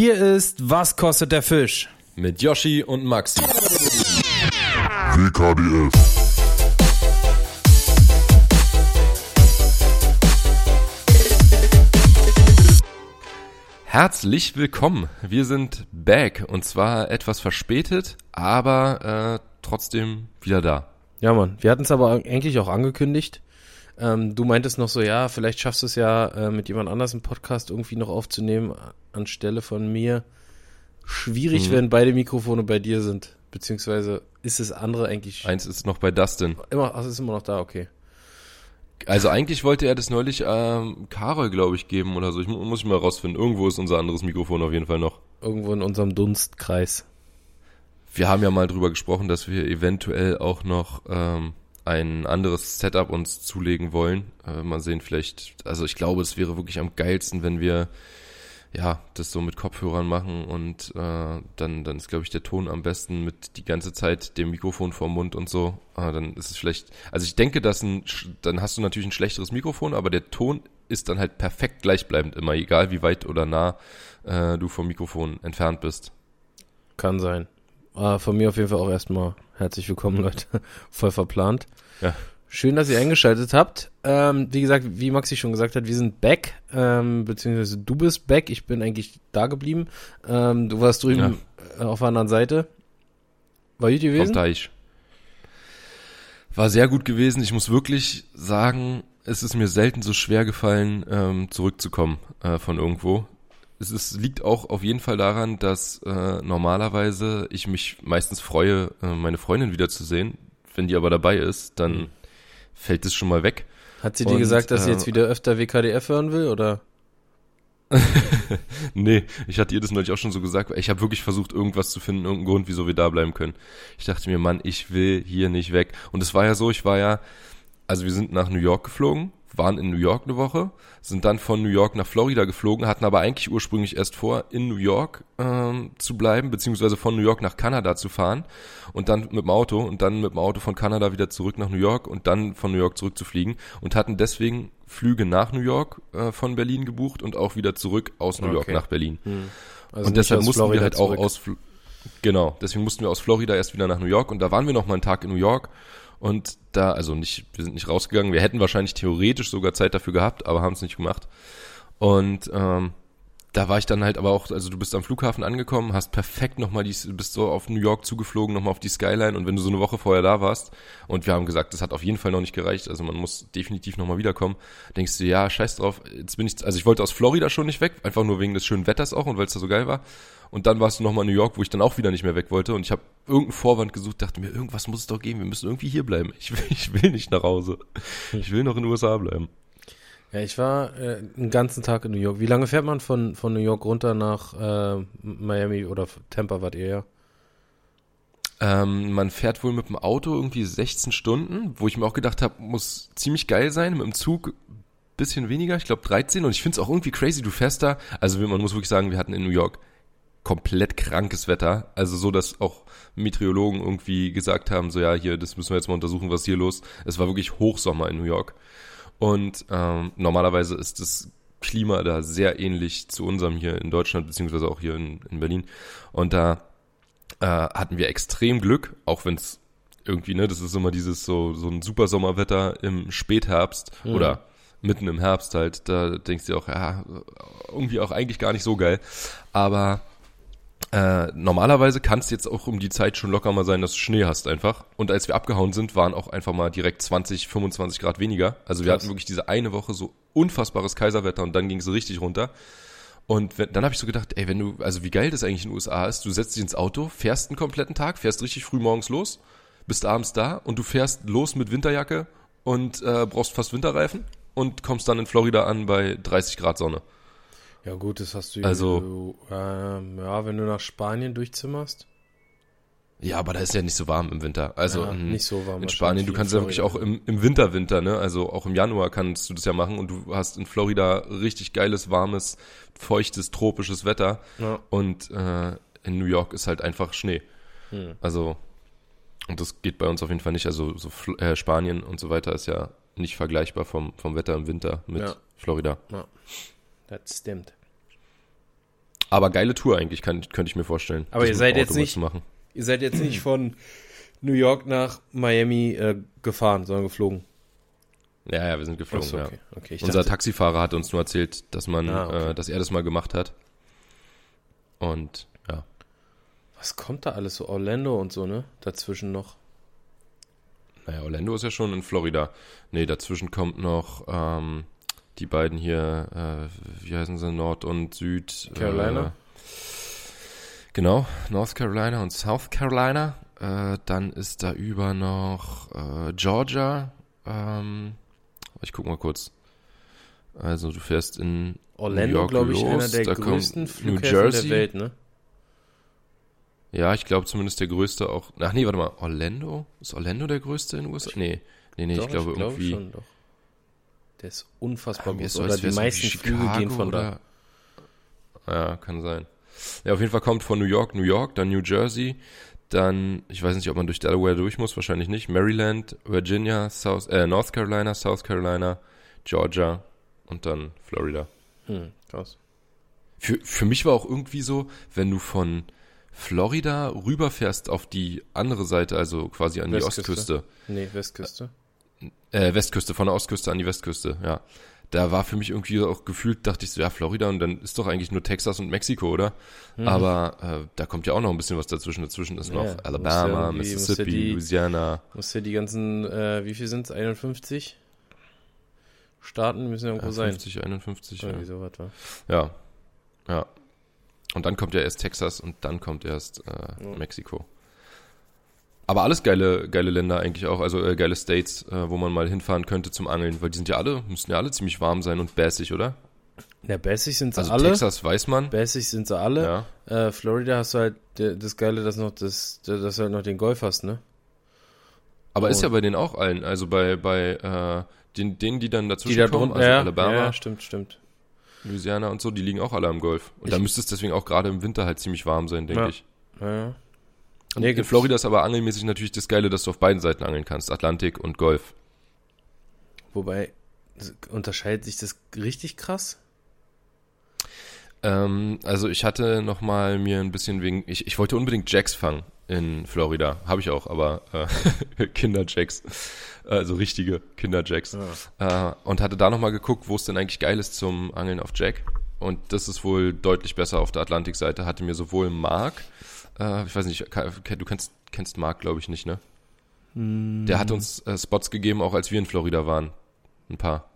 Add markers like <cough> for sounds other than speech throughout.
Hier ist Was kostet der Fisch? Mit Yoshi und Maxi. WKDF. Herzlich willkommen. Wir sind back und zwar etwas verspätet, aber äh, trotzdem wieder da. Ja, Mann. Wir hatten es aber eigentlich auch angekündigt. Ähm, du meintest noch so, ja, vielleicht schaffst du es ja äh, mit jemand anders einen Podcast irgendwie noch aufzunehmen anstelle von mir. Schwierig, Mhm. wenn beide Mikrofone bei dir sind. Beziehungsweise ist das andere eigentlich Eins ist noch bei Dustin. immer, ach, es ist immer noch da, okay. Also eigentlich wollte er das neulich ähm, Karol, glaube ich, geben oder so. Ich mu- muss ich mal rausfinden. Irgendwo ist unser anderes Mikrofon auf jeden Fall noch. Irgendwo in unserem Dunstkreis. Wir haben ja mal drüber gesprochen, dass wir eventuell auch noch ähm, ein anderes Setup uns zulegen wollen. Äh, mal sehen, vielleicht, also ich glaube, es wäre wirklich am geilsten, wenn wir ja das so mit Kopfhörern machen und äh, dann, dann ist, glaube ich, der Ton am besten mit die ganze Zeit dem Mikrofon vorm Mund und so. Äh, dann ist es vielleicht, also ich denke, dass ein, dann hast du natürlich ein schlechteres Mikrofon, aber der Ton ist dann halt perfekt gleichbleibend immer, egal wie weit oder nah äh, du vom Mikrofon entfernt bist. Kann sein. Äh, von mir auf jeden Fall auch erstmal herzlich willkommen, Leute. <laughs> Voll verplant. Ja. Schön, dass ihr eingeschaltet habt. Ähm, wie gesagt, wie Maxi schon gesagt hat, wir sind back, ähm, beziehungsweise du bist back. Ich bin eigentlich da geblieben. Ähm, du warst drüben äh, auf der anderen Seite. War gut gewesen? Teich. War sehr gut gewesen. Ich muss wirklich sagen, es ist mir selten so schwer gefallen, ähm, zurückzukommen äh, von irgendwo. Es ist, liegt auch auf jeden Fall daran, dass äh, normalerweise ich mich meistens freue, äh, meine Freundin wiederzusehen. Wenn die aber dabei ist, dann fällt es schon mal weg. Hat sie dir Und, gesagt, dass sie äh, jetzt wieder öfter WKDF hören will, oder? <laughs> Nee, ich hatte ihr das neulich auch schon so gesagt. Ich habe wirklich versucht, irgendwas zu finden, irgendeinen Grund, wieso wir da bleiben können. Ich dachte mir, Mann, ich will hier nicht weg. Und es war ja so, ich war ja, also wir sind nach New York geflogen, waren in New York eine Woche, sind dann von New York nach Florida geflogen, hatten aber eigentlich ursprünglich erst vor, in New York ähm, zu bleiben, beziehungsweise von New York nach Kanada zu fahren und dann mit dem Auto und dann mit dem Auto von Kanada wieder zurück nach New York und dann von New York zurückzufliegen und hatten deswegen Flüge nach New York äh, von Berlin gebucht und auch wieder zurück aus New York Okay. nach Berlin. Also und deshalb mussten Florida wir halt zurück. auch aus Fl- genau, deswegen mussten wir aus Florida erst wieder nach New York und da waren wir noch mal einen Tag in New York und da also nicht wir sind nicht rausgegangen, wir hätten wahrscheinlich theoretisch sogar Zeit dafür gehabt, aber haben es nicht gemacht. Und ähm, da war ich dann halt aber auch, also du bist am Flughafen angekommen, hast perfekt nochmal die, bist so auf New York zugeflogen, nochmal auf die Skyline und wenn du so eine Woche vorher da warst und wir haben gesagt, das hat auf jeden Fall noch nicht gereicht, also man muss definitiv nochmal wiederkommen, denkst du, ja, scheiß drauf, jetzt bin ich, also ich wollte aus Florida schon nicht weg, einfach nur wegen des schönen Wetters auch und weil es da so geil war. Und dann warst du nochmal in New York, wo ich dann auch wieder nicht mehr weg wollte und ich habe irgendeinen Vorwand gesucht, dachte mir, irgendwas muss es doch geben, wir müssen irgendwie hier bleiben, ich will, ich will nicht nach Hause, ich will noch in den USA bleiben. Ja, ich war äh, einen ganzen Tag in New York. Wie lange fährt man von, von New York runter nach äh, Miami oder Tampa wart ihr ja? Ähm, man fährt wohl mit dem Auto irgendwie 16 Stunden, wo ich mir auch gedacht habe, muss ziemlich geil sein. Mit dem Zug bisschen weniger, ich glaube 13. Und ich finde es auch irgendwie crazy, du fährst da. Also man muss wirklich sagen, wir hatten in New York komplett krankes Wetter. Also so, dass auch Meteorologen irgendwie gesagt haben, so ja, hier, das müssen wir jetzt mal untersuchen, was hier los. Es war wirklich Hochsommer in New York. Und ähm, normalerweise ist das Klima da sehr ähnlich zu unserem hier in Deutschland, beziehungsweise auch hier in, in Berlin. Und da äh, hatten wir extrem Glück, auch wenn es irgendwie, ne, das ist immer dieses so, so ein super Sommerwetter im Spätherbst Mhm. oder mitten im Herbst halt, da denkst du auch, ja, irgendwie auch eigentlich gar nicht so geil. Aber äh, normalerweise kann es jetzt auch um die Zeit schon locker mal sein, dass du Schnee hast einfach. Und als wir abgehauen sind, waren auch einfach mal direkt 20, 25 Grad weniger. Also wir Krass. hatten wirklich diese eine Woche so unfassbares Kaiserwetter und dann ging es richtig runter. Und wenn, dann habe ich so gedacht, ey, wenn du, also wie geil das eigentlich in den USA ist, du setzt dich ins Auto, fährst einen kompletten Tag, fährst richtig früh morgens los, bist abends da und du fährst los mit Winterjacke und äh, brauchst fast Winterreifen und kommst dann in Florida an bei 30 Grad Sonne. Ja gut, das hast du Also- ähm, ja, wenn du nach Spanien durchzimmerst. Ja, aber da ist ja nicht so warm im Winter. Also ja, in, nicht so warm. in Spanien, du kannst ja wirklich auch im, im Winter, Winter, ne? Also auch im Januar kannst du das ja machen und du hast in Florida richtig geiles, warmes, feuchtes, tropisches Wetter Ja. und äh, in New York ist halt einfach Schnee. Hm. Also und das geht bei uns auf jeden Fall nicht. Also so äh, Spanien und so weiter ist ja nicht vergleichbar vom, vom Wetter im Winter mit Ja. Florida. Das stimmt. Aber geile Tour eigentlich, kann, könnte ich mir vorstellen. Aber ihr seid jetzt nicht-. Ihr seid jetzt nicht von New York nach Miami äh, gefahren, sondern geflogen. Ja, ja, wir sind geflogen, so, ja. okay. okay. Ich Unser dachte, Taxifahrer hat uns nur erzählt, dass man, Ah, okay. äh, dass er das mal gemacht hat. Und ja, was kommt da alles so? Orlando und so, ne? Dazwischen noch. naja, Orlando ist ja schon in Florida. Nee, dazwischen kommt noch ähm, die beiden hier, äh, wie heißen sie, Nord und Süd. Carolina? Äh, genau, North Carolina und South Carolina. Äh, dann ist da über noch äh, Georgia. Ähm, ich guck mal kurz. Also du fährst in New Orlando, York glaube ich, los, einer der da größten New Flughäfen Jersey. der Welt, ne? Ja, ich glaube zumindest der größte auch. Ach nee, warte mal, Orlando? Ist Orlando der größte in den USA? Nee, nee, nee, Doch, ich glaube glaub irgendwie. schon, doch. Der ist unfassbar ist so, Oder die meisten irgendwie Flüge Chicago gehen von da. Ja, kann sein. Ja, auf jeden Fall kommt von New York, New York, dann New Jersey, dann, ich weiß nicht, ob man durch Delaware durch muss, wahrscheinlich nicht, Maryland, Virginia, South, äh, North Carolina, South Carolina, Georgia und dann Florida. Hm, krass. Für, für mich war auch irgendwie so, wenn du von Florida rüberfährst auf die andere Seite, also quasi an die Westküste. Ostküste, Nee, Westküste. Äh, Westküste, von der Ostküste an die Westküste, ja. Da war für mich irgendwie auch gefühlt, dachte ich so, ja, Florida und dann ist doch eigentlich nur Texas und Mexiko, oder? Aber äh, da kommt ja auch noch ein bisschen was dazwischen. Dazwischen ist Ja, noch musst Alabama, musst Mississippi, die- Louisiana. Musst ja die ganzen, äh, wie viel sind's? 51? Staaten müssen ja irgendwo Ja, sein. 50, 51, ja. Irgendwie sowas, wa? ja. Ja. Und dann kommt ja erst Texas und dann kommt erst äh, Ja. Mexiko. Aber alles geile, geile Länder eigentlich auch, also äh, geile States, äh, wo man mal hinfahren könnte zum Angeln, weil die sind ja alle, müssen ja alle ziemlich warm sein und bässig, oder? Ja, bässig sind sie Also alle. Texas weiß man. Bässig sind sie alle. Ja. Äh, Florida hast du halt das Geile, dass noch das, dass du halt noch den Golf hast, ne? Aber ist Und- ja bei denen auch allen, also bei, bei äh, den, denen, die dann dazwischen Die da kommen, also ja, Alabama, ja, stimmt, stimmt. Louisiana und so, die liegen auch alle am Golf. Und Ich- da müsste es deswegen auch gerade im Winter halt ziemlich warm sein, denke Ja. ich. Ja, ja. Und Nee, in Florida ist aber angelmäßig natürlich das Geile, dass du auf beiden Seiten angeln kannst, Atlantik und Golf. Wobei, unterscheidet sich das richtig krass? Ähm, also ich hatte noch mal mir ein bisschen wegen, ich, ich wollte unbedingt Jacks fangen in Florida, habe ich auch, aber äh, <laughs> Kinderjacks, also richtige Kinderjacks. Äh, und hatte da noch mal geguckt, wo es denn eigentlich geil ist zum Angeln auf Jack. Und das ist wohl deutlich besser auf der Atlantikseite. Hatte mir sowohl Mark, äh, ich weiß nicht, du kennst, kennst Mark, glaube ich nicht, ne? Der hat uns äh, Spots gegeben, auch als wir in Florida waren. Ein paar.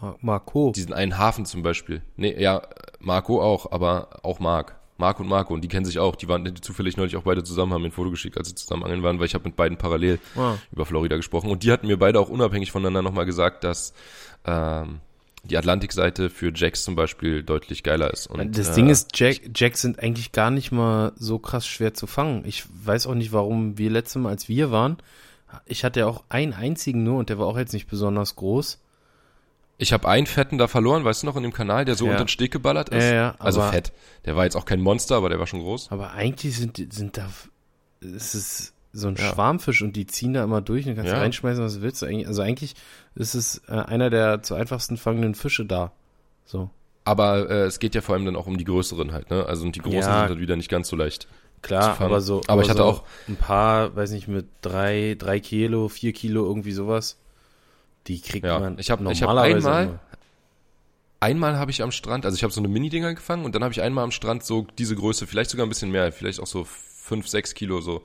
Mar Marco. Diesen einen Hafen zum Beispiel. Nee, ja, Marco auch, aber auch Marc. Marc und Marco, und die kennen sich auch. Die waren die zufällig neulich auch beide zusammen, haben mir ein Foto geschickt, als sie zusammen angeln waren, weil ich habe mit beiden parallel Ah. über Florida gesprochen. Und die hatten mir beide auch unabhängig voneinander nochmal gesagt, dass ähm, die Atlantikseite für Jacks zum Beispiel deutlich geiler ist. Und, das äh, Ding ist, Jack, Jacks sind eigentlich gar nicht mal so krass schwer zu fangen. Ich weiß auch nicht, warum wir letztes Mal, als wir waren, ich hatte ja auch einen einzigen nur und der war auch jetzt nicht besonders groß. Ich habe einen fetten da verloren, weißt du noch, in dem Kanal, der so Ja. unter den Steg geballert ist. Ja, ja, also fett. Der war jetzt auch kein Monster, aber der war schon groß. Aber eigentlich sind, sind da, es ist so ein Ja. Schwarmfisch und die ziehen da immer durch und du kannst Ja. reinschmeißen, was du willst. Eigentlich- Also eigentlich ist es äh, einer der zu einfachsten fangenden Fische da. So. Aber äh, es geht ja vor allem dann auch um die größeren halt, ne? Also und die großen Ja. sind dann wieder nicht ganz so leicht. Klar, aber so. Aber ich hatte so auch- ein paar, weiß nicht, mit drei, drei Kilo, vier Kilo, irgendwie sowas. Die kriegt Ja, man ich hab- ich hab einmal- immer. Einmal habe ich am Strand, also ich habe so eine Mini-Dinger gefangen und dann habe ich einmal am Strand so diese Größe, vielleicht sogar ein bisschen mehr, vielleicht auch so fünf, sechs Kilo, so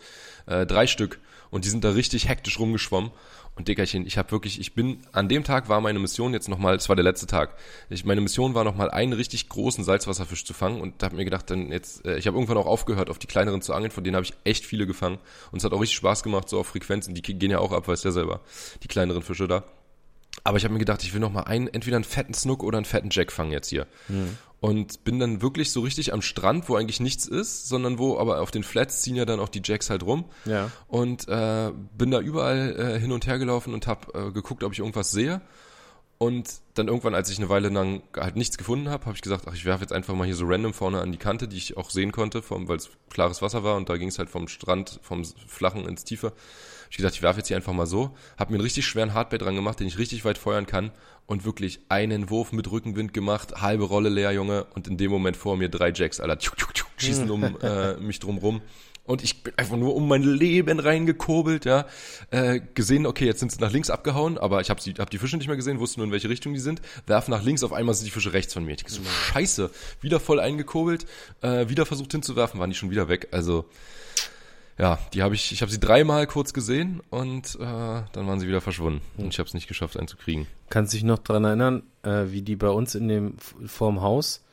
äh, drei Stück. Und die sind da richtig hektisch rumgeschwommen. Und Dickerchen, ich habe wirklich, ich bin, an dem Tag war meine Mission jetzt nochmal, es war der letzte Tag. Ich, meine Mission war nochmal einen richtig großen Salzwasserfisch zu fangen und habe mir gedacht, dann jetzt, äh, ich habe irgendwann auch aufgehört, auf die kleineren zu angeln, von denen habe ich echt viele gefangen. Und es hat auch richtig Spaß gemacht, so auf Frequenzen, die gehen ja auch ab, weißt du ja selber, die kleineren Fische da. Aber ich habe mir gedacht, ich will noch mal einen, entweder einen fetten Snook oder einen fetten Jack fangen jetzt hier. Und bin dann wirklich so richtig am Strand, wo eigentlich nichts ist, sondern wo, aber auf den Flats ziehen ja dann auch die Jacks halt rum. Ja. Und äh, bin da überall äh, hin und her gelaufen und habe äh, geguckt, ob ich irgendwas sehe. Und dann irgendwann, als ich eine Weile lang halt nichts gefunden habe, habe ich gesagt, ach, ich werfe jetzt einfach mal hier so random vorne an die Kante, die ich auch sehen konnte, weil es klares Wasser war und da ging es halt vom Strand, vom Flachen ins Tiefe. Ich gesagt, ich werfe jetzt hier einfach mal so, habe mir einen richtig schweren Hardbait dran gemacht, den ich richtig weit feuern kann und wirklich einen Wurf mit Rückenwind gemacht, halbe Rolle leer, Junge, und in dem Moment vor mir drei Jacks, Alter, tschuk, tschuk, tschuk, schießen um <laughs> äh, mich drum rum. Und ich bin einfach nur um mein Leben reingekurbelt, ja. Äh, gesehen, okay, jetzt sind sie nach links abgehauen, aber ich habe hab die Fische nicht mehr gesehen, wusste nur, in welche Richtung die sind. Werf nach links, auf einmal sind die Fische rechts von mir. Ich so, scheiße, wieder voll eingekurbelt, äh, wieder versucht hinzuwerfen, waren die schon wieder weg. Also, ja, die habe ich, ich habe sie dreimal kurz gesehen und äh, dann waren sie wieder verschwunden. Und ich habe es nicht geschafft, einzukriegen. Kannst dich noch dran erinnern, äh, wie die bei uns in dem vorm Haus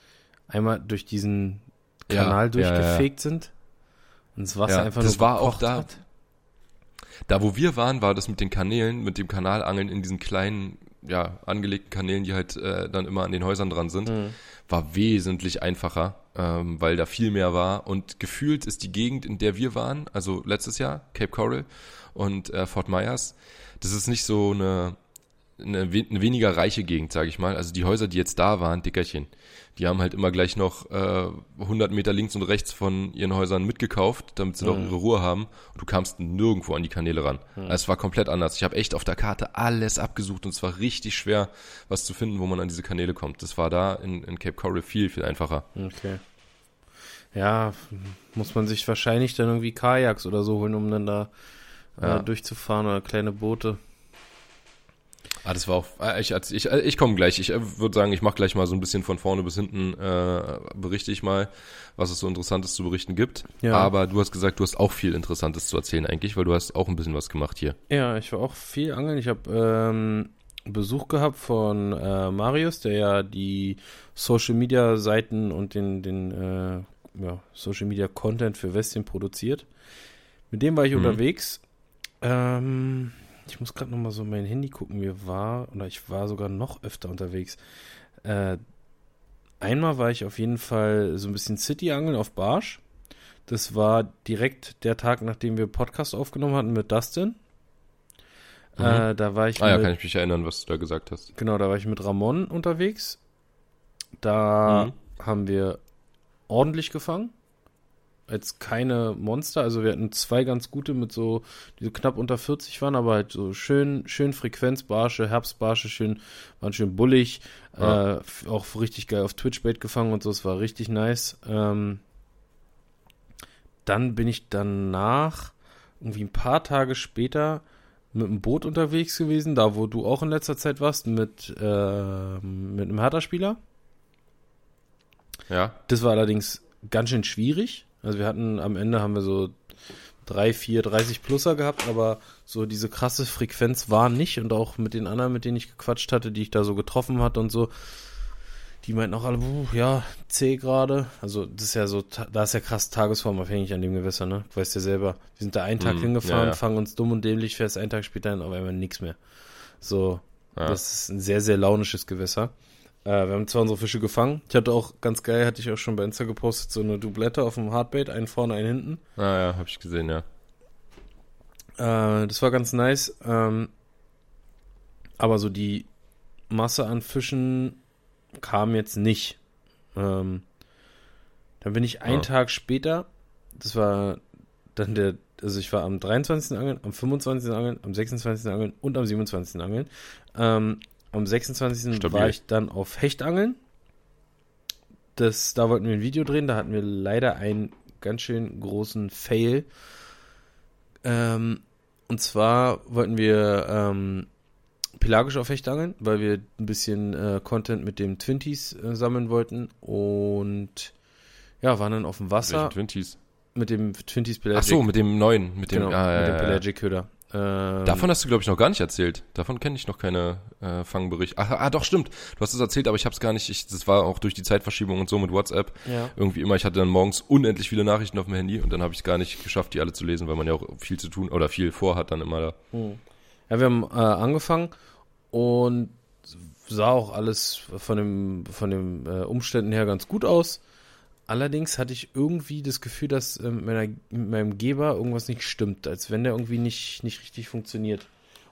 einmal durch diesen Kanal ja, durchgefegt ja, ja. sind? Und das Wasser einfach das nur war auch da. Hat. Da, wo wir waren, war das mit den Kanälen, mit dem Kanalangeln in diesen kleinen, ja, angelegten Kanälen, die halt äh, dann immer an den Häusern dran sind, mhm. war wesentlich einfacher, ähm, weil da viel mehr war. Und gefühlt ist die Gegend, in der wir waren, also letztes Jahr, Cape Coral und äh, Fort Myers, das ist nicht so eine eine, eine weniger reiche Gegend, sage ich mal. Also die Häuser, die jetzt da waren, Dickerchen, die haben halt immer gleich noch äh, 100 Meter links und rechts von ihren Häusern mitgekauft, damit sie mhm. doch ihre Ruhe haben. Und du kamst nirgendwo an die Kanäle ran. Mhm. Also es war komplett anders. Ich habe echt auf der Karte alles abgesucht und es war richtig schwer, was zu finden, wo man an diese Kanäle kommt. Das war da in, in Cape Coral viel, viel einfacher. Okay. Ja, muss man sich wahrscheinlich dann irgendwie Kajaks oder so holen, um dann da äh, ja. durchzufahren oder kleine Boote. Ah, das war auch, äh, ich, ich, äh, ich komme gleich. Ich äh, würde sagen, ich mache gleich mal so ein bisschen von vorne bis hinten, äh, berichte ich mal, was es so Interessantes zu berichten gibt. Ja. Aber du hast gesagt, du hast auch viel Interessantes zu erzählen eigentlich, weil du hast auch ein bisschen was gemacht hier. Ja, ich war auch viel angeln. Ich habe ähm, Besuch gehabt von äh, Marius, der ja die Social Media Seiten und den, den äh, ja, Social Media Content für Westien produziert. Mit dem war ich mhm. unterwegs. Ähm, ich muss gerade nochmal so mein Handy gucken. Mir war, oder ich war sogar noch öfter unterwegs. Äh, einmal war ich auf jeden Fall so ein bisschen City-Angeln auf Barsch. Das war direkt der Tag, nachdem wir Podcast aufgenommen hatten mit Dustin. Mhm. Äh, da war ich. Ah mit, ja, kann ich mich erinnern, was du da gesagt hast. Genau, da war ich mit Ramon unterwegs. Da mhm. haben wir ordentlich gefangen jetzt keine Monster. Also wir hatten zwei ganz gute mit so, die so knapp unter 40 waren, aber halt so schön, schön Frequenzbarsche, Herbstbarsche, schön, waren schön bullig. Ja. Äh, auch richtig geil auf Twitch-Bait gefangen und so, es war richtig nice. Ähm, dann bin ich danach, irgendwie ein paar Tage später, mit einem Boot unterwegs gewesen, da wo du auch in letzter Zeit warst, mit, äh, mit einem Hertha-Spieler. Ja. Das war allerdings ganz schön schwierig. Also wir hatten am Ende haben wir so drei, vier, 30 Pluser gehabt, aber so diese krasse Frequenz war nicht und auch mit den anderen, mit denen ich gequatscht hatte, die ich da so getroffen hatte und so, die meinten auch alle, uh, ja, C gerade. Also das ist ja so, da ist ja krass tagesformabhängig an dem Gewässer, ne? Du weißt ja selber, wir sind da einen Tag mm, hingefahren, ja, ja. fangen uns dumm und dämlich fest, einen Tag später dann auf einmal nichts mehr. So, ja. das ist ein sehr, sehr launisches Gewässer. Äh, wir haben zwar unsere Fische gefangen. Ich hatte auch, ganz geil, hatte ich auch schon bei Insta gepostet, so eine Doublette auf dem Hardbait, einen vorne, einen hinten. Ah ja, hab ich gesehen, ja. Äh, das war ganz nice. Ähm, aber so die Masse an Fischen kam jetzt nicht. Ähm, dann bin ich einen ah. Tag später, das war dann der, also ich war am 23. Angeln, am 25. Angeln, am 26. Angeln und am 27. Angeln. Ähm, am 26. Stabil. war ich dann auf Hechtangeln. Das, da wollten wir ein Video drehen, da hatten wir leider einen ganz schön großen Fail. Ähm, und zwar wollten wir ähm, pelagisch auf Hechtangeln, weil wir ein bisschen äh, Content mit dem Twinties äh, sammeln wollten und ja, waren dann auf dem Wasser. Welchen Twinties? Mit dem Twinties Pelagic. Ach so, mit dem neuen, mit dem, genau, ah, mit dem Pelagic Köder. Ähm, Davon hast du, glaube ich, noch gar nicht erzählt. Davon kenne ich noch keine äh, Fangberichte. Ach, ah, doch, stimmt. Du hast es erzählt, aber ich habe es gar nicht. Ich, das war auch durch die Zeitverschiebung und so mit WhatsApp. Ja. Irgendwie immer, ich hatte dann morgens unendlich viele Nachrichten auf dem Handy und dann habe ich es gar nicht geschafft, die alle zu lesen, weil man ja auch viel zu tun oder viel vorhat dann immer da. Hm. Ja, wir haben äh, angefangen und sah auch alles von dem von den äh, Umständen her ganz gut aus. Allerdings hatte ich irgendwie das Gefühl, dass äh, mit, meiner, mit meinem Geber irgendwas nicht stimmt, als wenn der irgendwie nicht, nicht richtig funktioniert.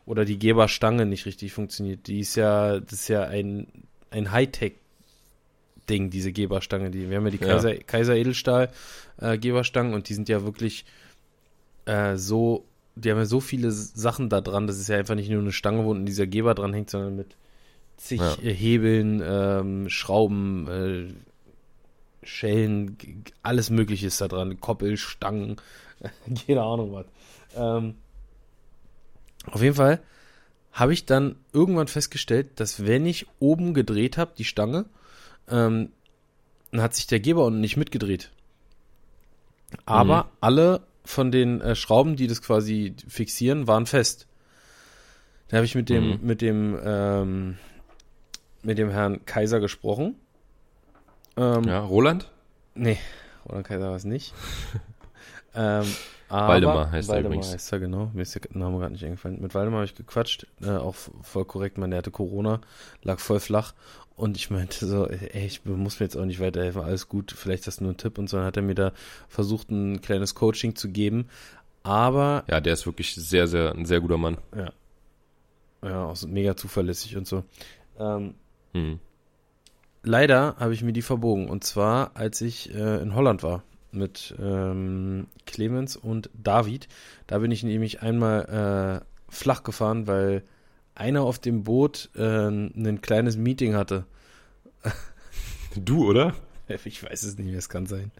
oder die Geberstange nicht richtig funktioniert. Die ist ja, das ist ja ein, ein Hightech-Ding, diese Geberstange. Die, wir haben ja die Kaiser, ja. Kaiser Edelstahl äh, Geberstangen und die sind ja wirklich äh, so, die haben ja so viele Sachen da dran, das ist ja einfach nicht nur eine Stange, wo dieser Geber dran hängt, sondern mit zig ja. Hebeln, ähm, Schrauben, äh, Schellen, alles Mögliche ist da dran. Koppel, Stangen, <laughs> keine Ahnung was. Ähm, auf jeden Fall habe ich dann irgendwann festgestellt, dass wenn ich oben gedreht habe, die Stange, ähm, dann hat sich der Geber unten nicht mitgedreht. Aber mhm. alle von den äh, Schrauben, die das quasi fixieren, waren fest. Da habe ich mit dem, mhm. mit dem, ähm, mit dem Herrn Kaiser gesprochen. Ähm, ja, Roland? Nee, Roland Kaiser war es nicht. <laughs> ähm, aber Waldemar heißt Waldemar er übrigens. heißt er, genau. Mir ist der Name gerade nicht eingefallen. Mit Waldemar habe ich gequatscht, äh, auch voll korrekt. Man, der hatte Corona, lag voll flach. Und ich meinte so, ey, ich muss mir jetzt auch nicht weiterhelfen, alles gut, vielleicht hast du nur einen Tipp. Und so dann hat er mir da versucht, ein kleines Coaching zu geben. Aber. Ja, der ist wirklich sehr, sehr, ein sehr guter Mann. Ja. Ja, auch so mega zuverlässig und so. Ähm, hm. Leider habe ich mir die verbogen. Und zwar, als ich äh, in Holland war mit ähm, Clemens und David. Da bin ich nämlich einmal äh, flach gefahren, weil einer auf dem Boot äh, ein kleines Meeting hatte. Du, oder? <laughs> Ich weiß es nicht mehr, es kann sein.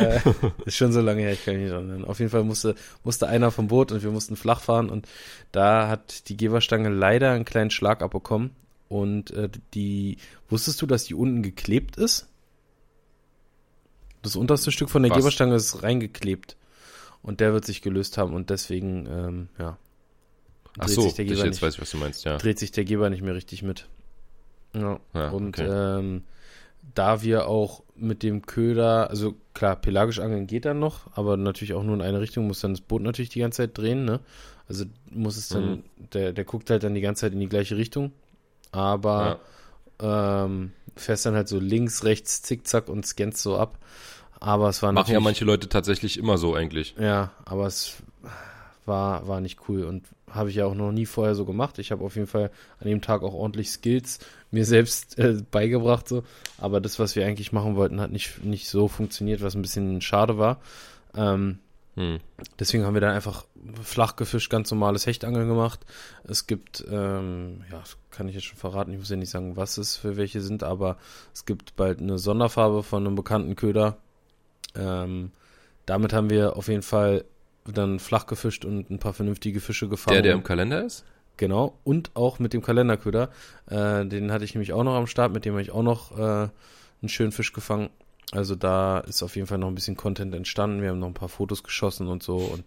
äh, ist schon so lange her, ich kann mich nicht erinnern. Auf jeden Fall musste, musste einer vom Boot und wir mussten flach fahren und da hat die Geberstange leider einen kleinen Schlag abbekommen. Und äh, die, wusstest du, dass die unten geklebt ist? Das unterste Stück von der Was? Geberstange ist reingeklebt. Und der wird sich gelöst haben und deswegen, ähm, ja. Ach so, sich der Geber jetzt nicht, weiß ich, was du meinst, ja. Dreht sich der Geber nicht mehr richtig mit. Ja. ja und okay. ähm, da wir auch mit dem Köder, also klar, pelagisch angeln geht dann noch, aber natürlich auch nur in eine Richtung, muss dann das Boot natürlich die ganze Zeit drehen, ne? Also muss es dann, mhm. der, der guckt halt dann die ganze Zeit in die gleiche Richtung, aber ja. ähm, fährst dann halt so links, rechts, zickzack und scannst so ab. Aber es war Machen ja manche Leute tatsächlich immer so eigentlich. Ja, aber es war, war nicht cool und habe ich ja auch noch nie vorher so gemacht. Ich habe auf jeden Fall an dem Tag auch ordentlich Skills mir selbst äh, beigebracht, so. Aber das, was wir eigentlich machen wollten, hat nicht, nicht so funktioniert, was ein bisschen schade war. Ähm, hm. Deswegen haben wir dann einfach flach gefischt, ganz normales Hechtangeln gemacht. Es gibt, ähm, ja, kann ich jetzt schon verraten, ich muss ja nicht sagen, was es für welche sind, aber es gibt bald eine Sonderfarbe von einem bekannten Köder, ähm, damit haben wir auf jeden Fall dann flach gefischt und ein paar vernünftige Fische gefangen. Der, der im Kalender ist? Genau, und auch mit dem Kalenderköder. Äh, den hatte ich nämlich auch noch am Start, mit dem habe ich auch noch äh, einen schönen Fisch gefangen. Also da ist auf jeden Fall noch ein bisschen Content entstanden. Wir haben noch ein paar Fotos geschossen und so und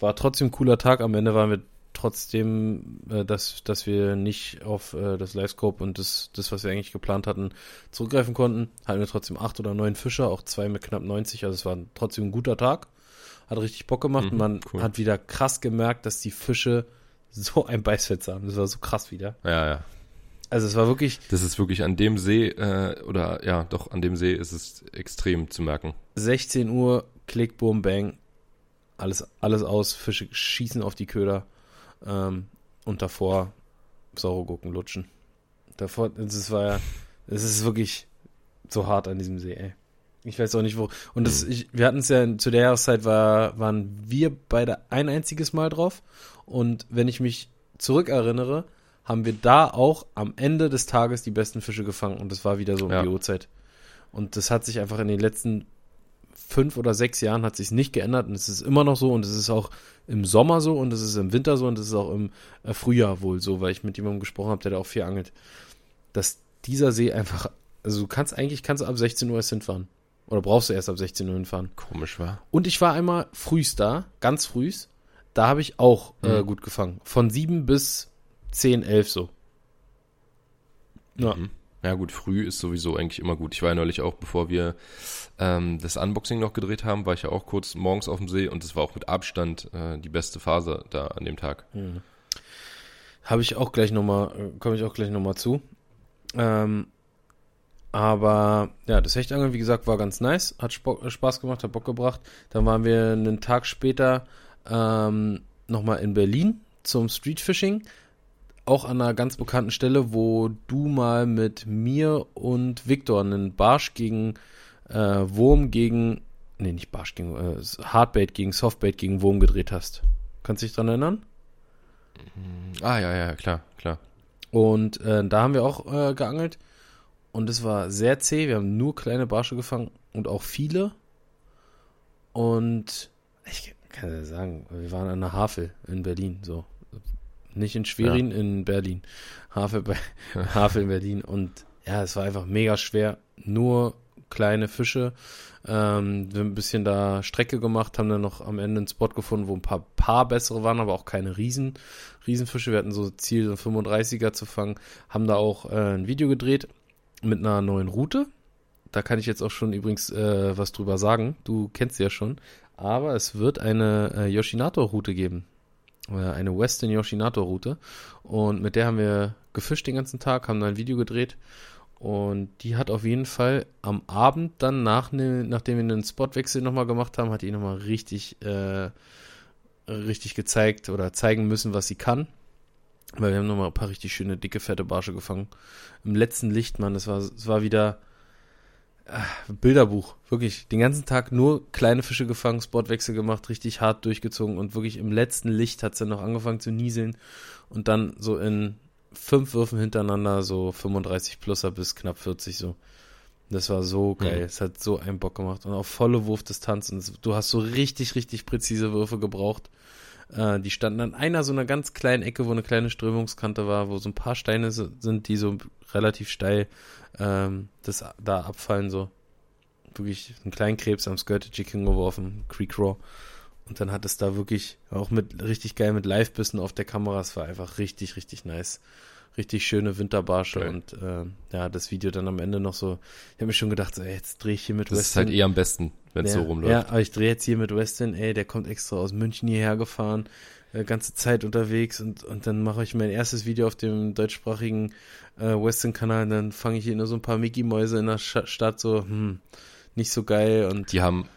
war trotzdem ein cooler Tag. Am Ende waren wir trotzdem, äh, dass, dass wir nicht auf äh, das Livescope und das, das, was wir eigentlich geplant hatten, zurückgreifen konnten. Hatten wir trotzdem acht oder neun Fische, auch zwei mit knapp 90. Also es war trotzdem ein guter Tag. Hat richtig Bock gemacht. Mhm, Man cool. hat wieder krass gemerkt, dass die Fische so ein Beißfett haben. Das war so krass wieder. Ja, ja. Also es war wirklich. Das ist wirklich an dem See, äh, oder ja, doch, an dem See ist es extrem zu merken. 16 Uhr, Klick, Boom, Bang. Alles, alles aus, Fische schießen auf die Köder. Ähm, und davor saure Gurken lutschen. Davor, das war ja, es ist wirklich so hart an diesem See, ey. Ich weiß auch nicht wo. Und das, mhm. ich, wir hatten es ja zu der Jahreszeit war, waren wir beide ein einziges Mal drauf. Und wenn ich mich zurückerinnere, haben wir da auch am Ende des Tages die besten Fische gefangen. Und das war wieder so um ja. die Uhrzeit. Und das hat sich einfach in den letzten fünf oder sechs Jahren hat sich nicht geändert und es ist immer noch so und es ist auch im Sommer so und es ist im Winter so und es ist auch im äh, Frühjahr wohl so, weil ich mit jemandem gesprochen habe, der da auch viel angelt, dass dieser See einfach, also du kannst eigentlich kannst du ab 16 Uhr erst hinfahren oder brauchst du erst ab 16 Uhr hinfahren. Komisch war. Und ich war einmal frühst da, ganz frühst, da habe ich auch äh, mhm. äh, gut gefangen, von sieben bis zehn, elf so. Ja. Mhm. Ja gut, früh ist sowieso eigentlich immer gut. Ich war ja neulich auch, bevor wir ähm, das Unboxing noch gedreht haben, war ich ja auch kurz morgens auf dem See und es war auch mit Abstand äh, die beste Phase da an dem Tag. Mhm. Habe ich auch gleich nochmal, äh, komme ich auch gleich nochmal zu. Ähm, aber ja, das Hechtangeln, wie gesagt, war ganz nice, hat Sp Spaß gemacht, hat Bock gebracht. Dann waren wir einen Tag später ähm, nochmal in Berlin zum Streetfishing. Auch an einer ganz bekannten Stelle, wo du mal mit mir und Victor einen Barsch gegen äh, Wurm gegen, nee, nicht Barsch gegen, äh, Hardbait gegen Softbait gegen Wurm gedreht hast. Kannst du dich dran erinnern? Ah, ja, ja, klar, klar. Und äh, da haben wir auch äh, geangelt. Und es war sehr zäh. Wir haben nur kleine Barsche gefangen und auch viele. Und ich kann ja sagen, wir waren an der Havel in Berlin. So. Nicht in Schwerin, ja. in Berlin. Havel, bei, <laughs> Havel in Berlin. Und ja, es war einfach mega schwer. Nur kleine Fische. Ähm, wir haben ein bisschen da Strecke gemacht, haben dann noch am Ende einen Spot gefunden, wo ein paar, paar bessere waren, aber auch keine Riesen, Riesenfische. Wir hatten so Ziel, so 35er zu fangen. Haben da auch äh, ein Video gedreht mit einer neuen Route. Da kann ich jetzt auch schon übrigens äh, was drüber sagen. Du kennst sie ja schon. Aber es wird eine äh, Yoshinato-Route geben. Äh, eine Western Yoshinato-Route. Und mit der haben wir gefischt den ganzen Tag, haben da ein Video gedreht. Und die hat auf jeden Fall am Abend dann, nach, ne, nachdem wir einen Spotwechsel nochmal gemacht haben, hat die nochmal richtig, äh, richtig gezeigt oder zeigen müssen, was sie kann. Weil wir haben nochmal ein paar richtig schöne, dicke, fette Barsche gefangen. Im letzten Licht, Mann, es war, es war wieder Bilderbuch. Wirklich, den ganzen Tag nur kleine Fische gefangen, Spotwechsel gemacht, richtig hart durchgezogen und wirklich im letzten Licht hat sie noch angefangen zu nieseln und dann so in fünf Würfen hintereinander, so 35 pluser bis knapp 40 so. Das war so geil. Mhm. Es hat so einen Bock gemacht. Und auch volle Wurfdistanz. Und du hast so richtig, richtig präzise Würfe gebraucht. Äh, die standen an einer so einer ganz kleinen Ecke, wo eine kleine Strömungskante war, wo so ein paar Steine sind, die so relativ steil ähm, das da abfallen. So wirklich einen kleinen Krebs am Skirtage hingeworfen, Creek Raw. Und dann hat es da wirklich auch mit richtig geil mit Live-Bissen auf der Kamera. Es war einfach richtig, richtig nice. Richtig schöne Winterbarsche okay. und äh, ja, das Video dann am Ende noch so. Ich habe mir schon gedacht, so, ey, jetzt drehe ich hier mit das Weston. Das ist halt eh am besten, wenn es ja, so rumläuft. Ja, aber ich drehe jetzt hier mit Weston, ey, der kommt extra aus München hierher gefahren, äh, ganze Zeit unterwegs und, und dann mache ich mein erstes Video auf dem deutschsprachigen äh, Western-Kanal und dann fange ich hier nur so ein paar Mickey-Mäuse in der Sch Stadt so, hm, nicht so geil und. Die haben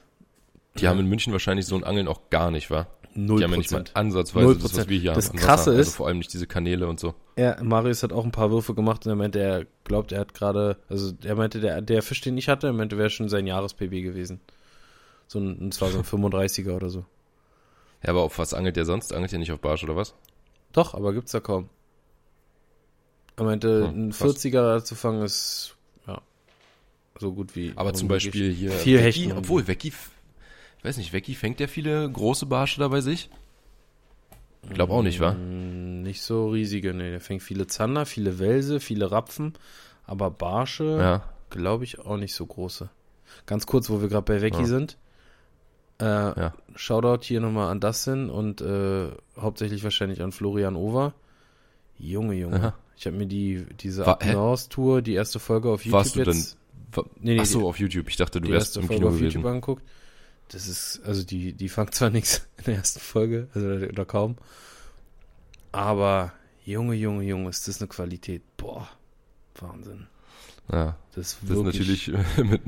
die haben in München wahrscheinlich so ein Angeln auch gar nicht, wa? Null Die haben ja nicht mal ansatzweise das, was wir hier das haben. Das Krasse also ist. vor allem nicht diese Kanäle und so. Ja, Marius hat auch ein paar Würfe gemacht und er meinte, er glaubt, er hat gerade, also er meinte, der, der Fisch, den ich hatte, er meinte, wäre schon sein Jahres-PB gewesen. So ein, und zwar so ein <laughs> 35er oder so. Ja, aber auf was angelt der sonst? Angelt der nicht auf Barsch oder was? Doch, aber gibt's da kaum. Er meinte, hm, ein 40er zu fangen ist, ja, so gut wie. Aber zum Beispiel hier. Viel Hechten. Obwohl, Vecchi ich weiß nicht, Vecchi fängt der viele große Barsche da bei sich? Ich glaube auch nicht, wa? Mm, nicht so riesige, ne. Der fängt viele Zander, viele Welse, viele Rapfen, aber Barsche, ja. glaube ich, auch nicht so große. Ganz kurz, wo wir gerade bei Vecchi ja. sind. Äh, ja. Shoutout hier nochmal an Dustin und äh, hauptsächlich wahrscheinlich an Florian Over. Junge, Junge. Aha. Ich habe mir die diese Up Tour, die erste Folge auf YouTube Warst du jetzt. Denn, nee, nee, Ach so, auf YouTube. Ich dachte, du wärst im Folge Kino auf gewesen. YouTube angeguckt das ist, also die, die fangt zwar <laughs> nichts in der ersten Folge, also oder kaum, aber Junge, Junge, Junge, ist das eine Qualität. Boah, Wahnsinn. Ja, das, das ist natürlich <laughs> mit,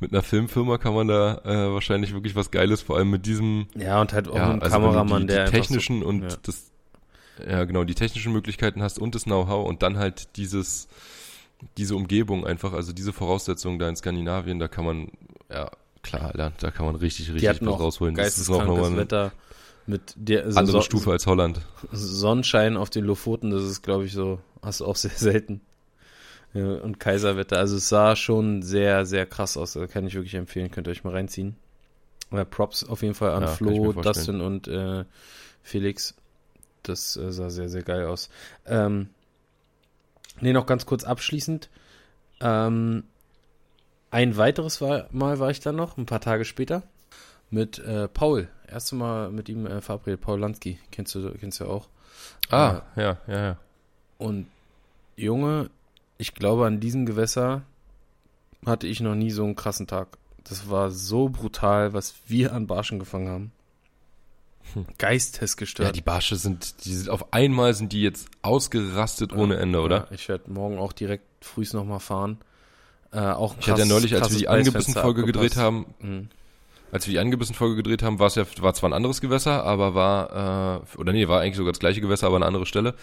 mit einer Filmfirma kann man da äh, wahrscheinlich wirklich was Geiles, vor allem mit diesem. Ja, und halt auch ja, einem also Kameramann, die, der. Die technischen so, und ja. das, ja genau, die technischen Möglichkeiten hast und das Know-how und dann halt dieses, diese Umgebung einfach, also diese Voraussetzungen da in Skandinavien, da kann man, ja, klar, Alter, da kann man richtig, richtig was rausholen. Das ist noch nochmal Wetter mit der also andere so Stufe als Holland. Sonnenschein auf den Lofoten, das ist, glaube ich, so, hast du auch sehr selten. Ja, und Kaiserwetter, also es sah schon sehr, sehr krass aus. Da kann ich wirklich empfehlen, könnt ihr euch mal reinziehen. Aber Props auf jeden Fall an ja, Flo, Dustin und äh, Felix. Das äh, sah sehr, sehr geil aus. Ähm, nee, noch ganz kurz abschließend. Ähm, ein weiteres Mal war ich dann noch, ein paar Tage später, mit äh, Paul. Erste Mal mit ihm äh, verabredet, Paul Lansky. Kennst du, kennst du auch. Ah, äh, ja, ja, ja. Und Junge, ich glaube, an diesem Gewässer hatte ich noch nie so einen krassen Tag. Das war so brutal, was wir an Barschen gefangen haben. Hm. Geistesgestört. Ja, die Barsche sind, die sind auf einmal sind die jetzt ausgerastet ohne Ende, oder? Ja, ich werde morgen auch direkt frühst nochmal fahren. Äh, auch ich hatte ja neulich, als wir die Angebissen-Folge gedreht haben, mhm. Als wir die angebissen Folge gedreht haben, war es ja, war zwar ein anderes Gewässer, aber war, äh, oder nee, war eigentlich sogar das gleiche Gewässer, aber eine andere Stelle.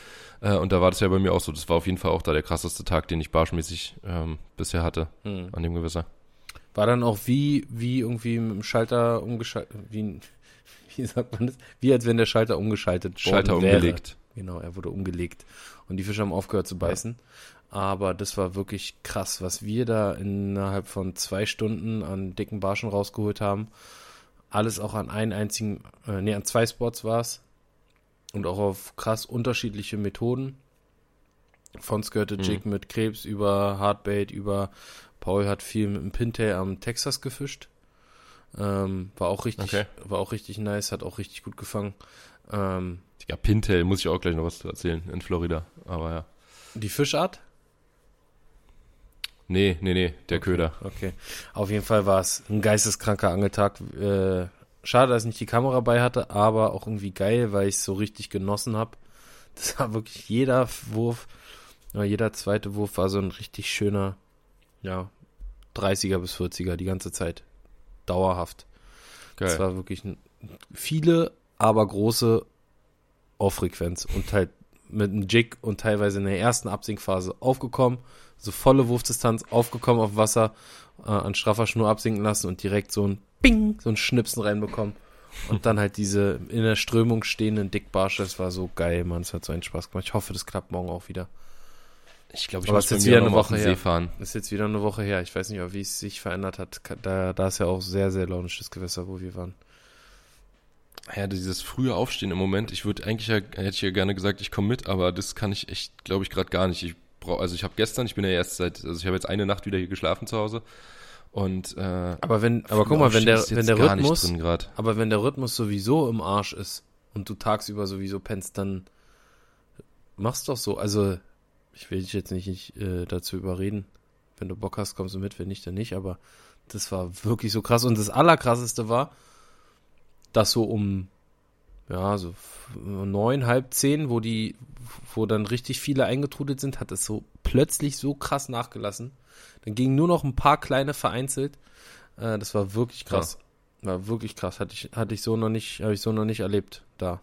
Äh, und da war das ja bei mir auch so. Das war auf jeden Fall auch da der krasseste Tag, den ich barschmäßig ähm, bisher hatte hm. an dem Gewässer. War dann auch wie, wie irgendwie mit dem Schalter umgeschaltet, wie, <laughs> wie sagt man das? Wie als wenn der Schalter umgeschaltet Schalter wäre. umgelegt. Genau, er wurde umgelegt. Und die Fische haben aufgehört zu beißen. Ja. Aber das war wirklich krass, was wir da innerhalb von zwei Stunden an dicken Barschen rausgeholt haben. Alles auch an einen einzigen, äh, nee, an zwei Spots war es. Und auch auf krass unterschiedliche Methoden. Von Skirted Jig mhm. mit Krebs über Hardbait, über Paul hat viel mit dem Pintail am Texas gefischt. Ähm, war auch richtig, okay. war auch richtig nice, hat auch richtig gut gefangen. Ähm, ja, Pintail muss ich auch gleich noch was erzählen in Florida, aber ja. Die Fischart? Nee, nee, nee, der okay, Köder. Okay. Auf jeden Fall war es ein geisteskranker Angeltag. Äh, schade, dass ich nicht die Kamera bei hatte, aber auch irgendwie geil, weil ich es so richtig genossen habe. Das war wirklich jeder Wurf, jeder zweite Wurf war so ein richtig schöner, ja, 30er bis 40er die ganze Zeit. Dauerhaft. Geil. Das war wirklich viele, aber große Auffrequenz und halt mit einem Jig und teilweise in der ersten Absinkphase aufgekommen so volle Wurfdistanz aufgekommen auf Wasser, äh, an straffer Schnur absinken lassen und direkt so ein Bing, so ein Schnipsen reinbekommen. Und dann halt diese in der Strömung stehenden Dickbarsche, das war so geil, Mann, es hat so einen Spaß gemacht. Ich hoffe, das klappt morgen auch wieder. Ich glaube, ich Aber muss jetzt wieder eine Woche her. fahren. Ist jetzt wieder eine Woche her. Ich weiß nicht, wie es sich verändert hat. Da, da ist ja auch sehr, sehr launisch das Gewässer, wo wir waren. Ja, dieses frühe Aufstehen im Moment, ich würde eigentlich ja, hätte ich ja gerne gesagt, ich komme mit, aber das kann ich echt, glaube ich, gerade gar nicht. Ich brauche, also ich habe gestern, ich bin ja erst seit, also ich habe jetzt eine Nacht wieder hier geschlafen zu Hause. Und, äh, aber wenn, aber guck mal, wenn der, wenn der Rhythmus, aber wenn der Rhythmus sowieso im Arsch ist und du tagsüber sowieso pennst, dann mach's doch so. Also, ich will dich jetzt nicht, nicht äh, dazu überreden. Wenn du Bock hast, kommst du mit, wenn nicht, dann nicht, aber das war wirklich so krass. Und das Allerkrasseste war, dass so um ja, so neun, halb zehn, wo die, wo dann richtig viele eingetrudelt sind, hat es so plötzlich so krass nachgelassen. Dann gingen nur noch ein paar kleine vereinzelt. Äh, das war wirklich krass. Ja. War wirklich krass. Hatte ich, hatte ich so noch nicht, habe ich so noch nicht erlebt da.